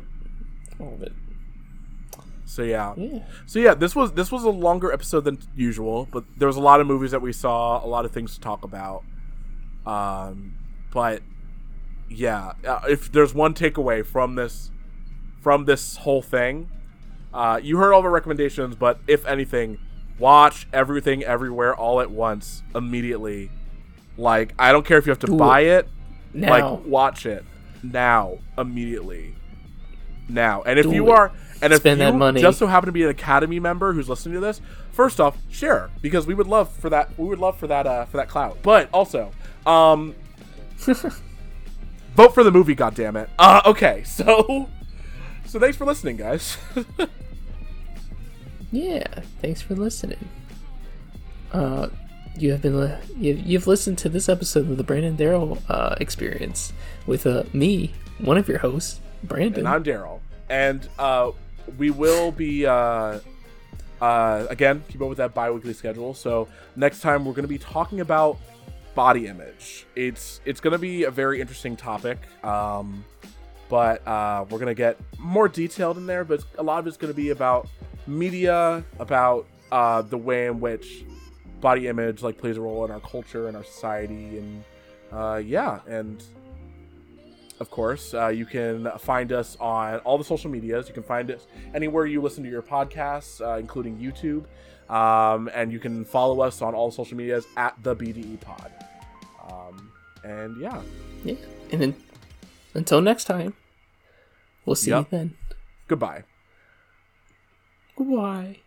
All of it. So yeah. Yeah. So yeah, this was this was a longer episode than usual, but there was a lot of movies that we saw, a lot of things to talk about. Um, but yeah, uh, if there's one takeaway from this from this whole thing, uh, you heard all the recommendations, but if anything, watch everything everywhere all at once immediately. Like I don't care if you have to Do buy it, Now. like watch it now immediately now and if Do you it. are and if Spend you that money. just so happen to be an academy member who's listening to this first off share because we would love for that we would love for that uh for that clout but also um vote for the movie God damn it. uh okay so so thanks for listening guys Yeah, thanks for listening. Uh, you have been li- you've, you've listened to this episode of the Brandon Darrell uh, experience with uh, me, one of your hosts, Brandon. and i'm daryl and uh we will be uh uh again keep up with that bi-weekly schedule so next time we're going to be talking about body image it's it's going to be a very interesting topic um but uh we're going to get more detailed in there but a lot of it's going to be about media about uh the way in which body image like plays a role in our culture and our society and uh yeah and of course. Uh, you can find us on all the social medias. You can find us anywhere you listen to your podcasts, uh, including YouTube. Um, and you can follow us on all social medias at the BDE Pod. Um, and yeah, yeah, and then until next time, we'll see Yep. you then. goodbye. Goodbye.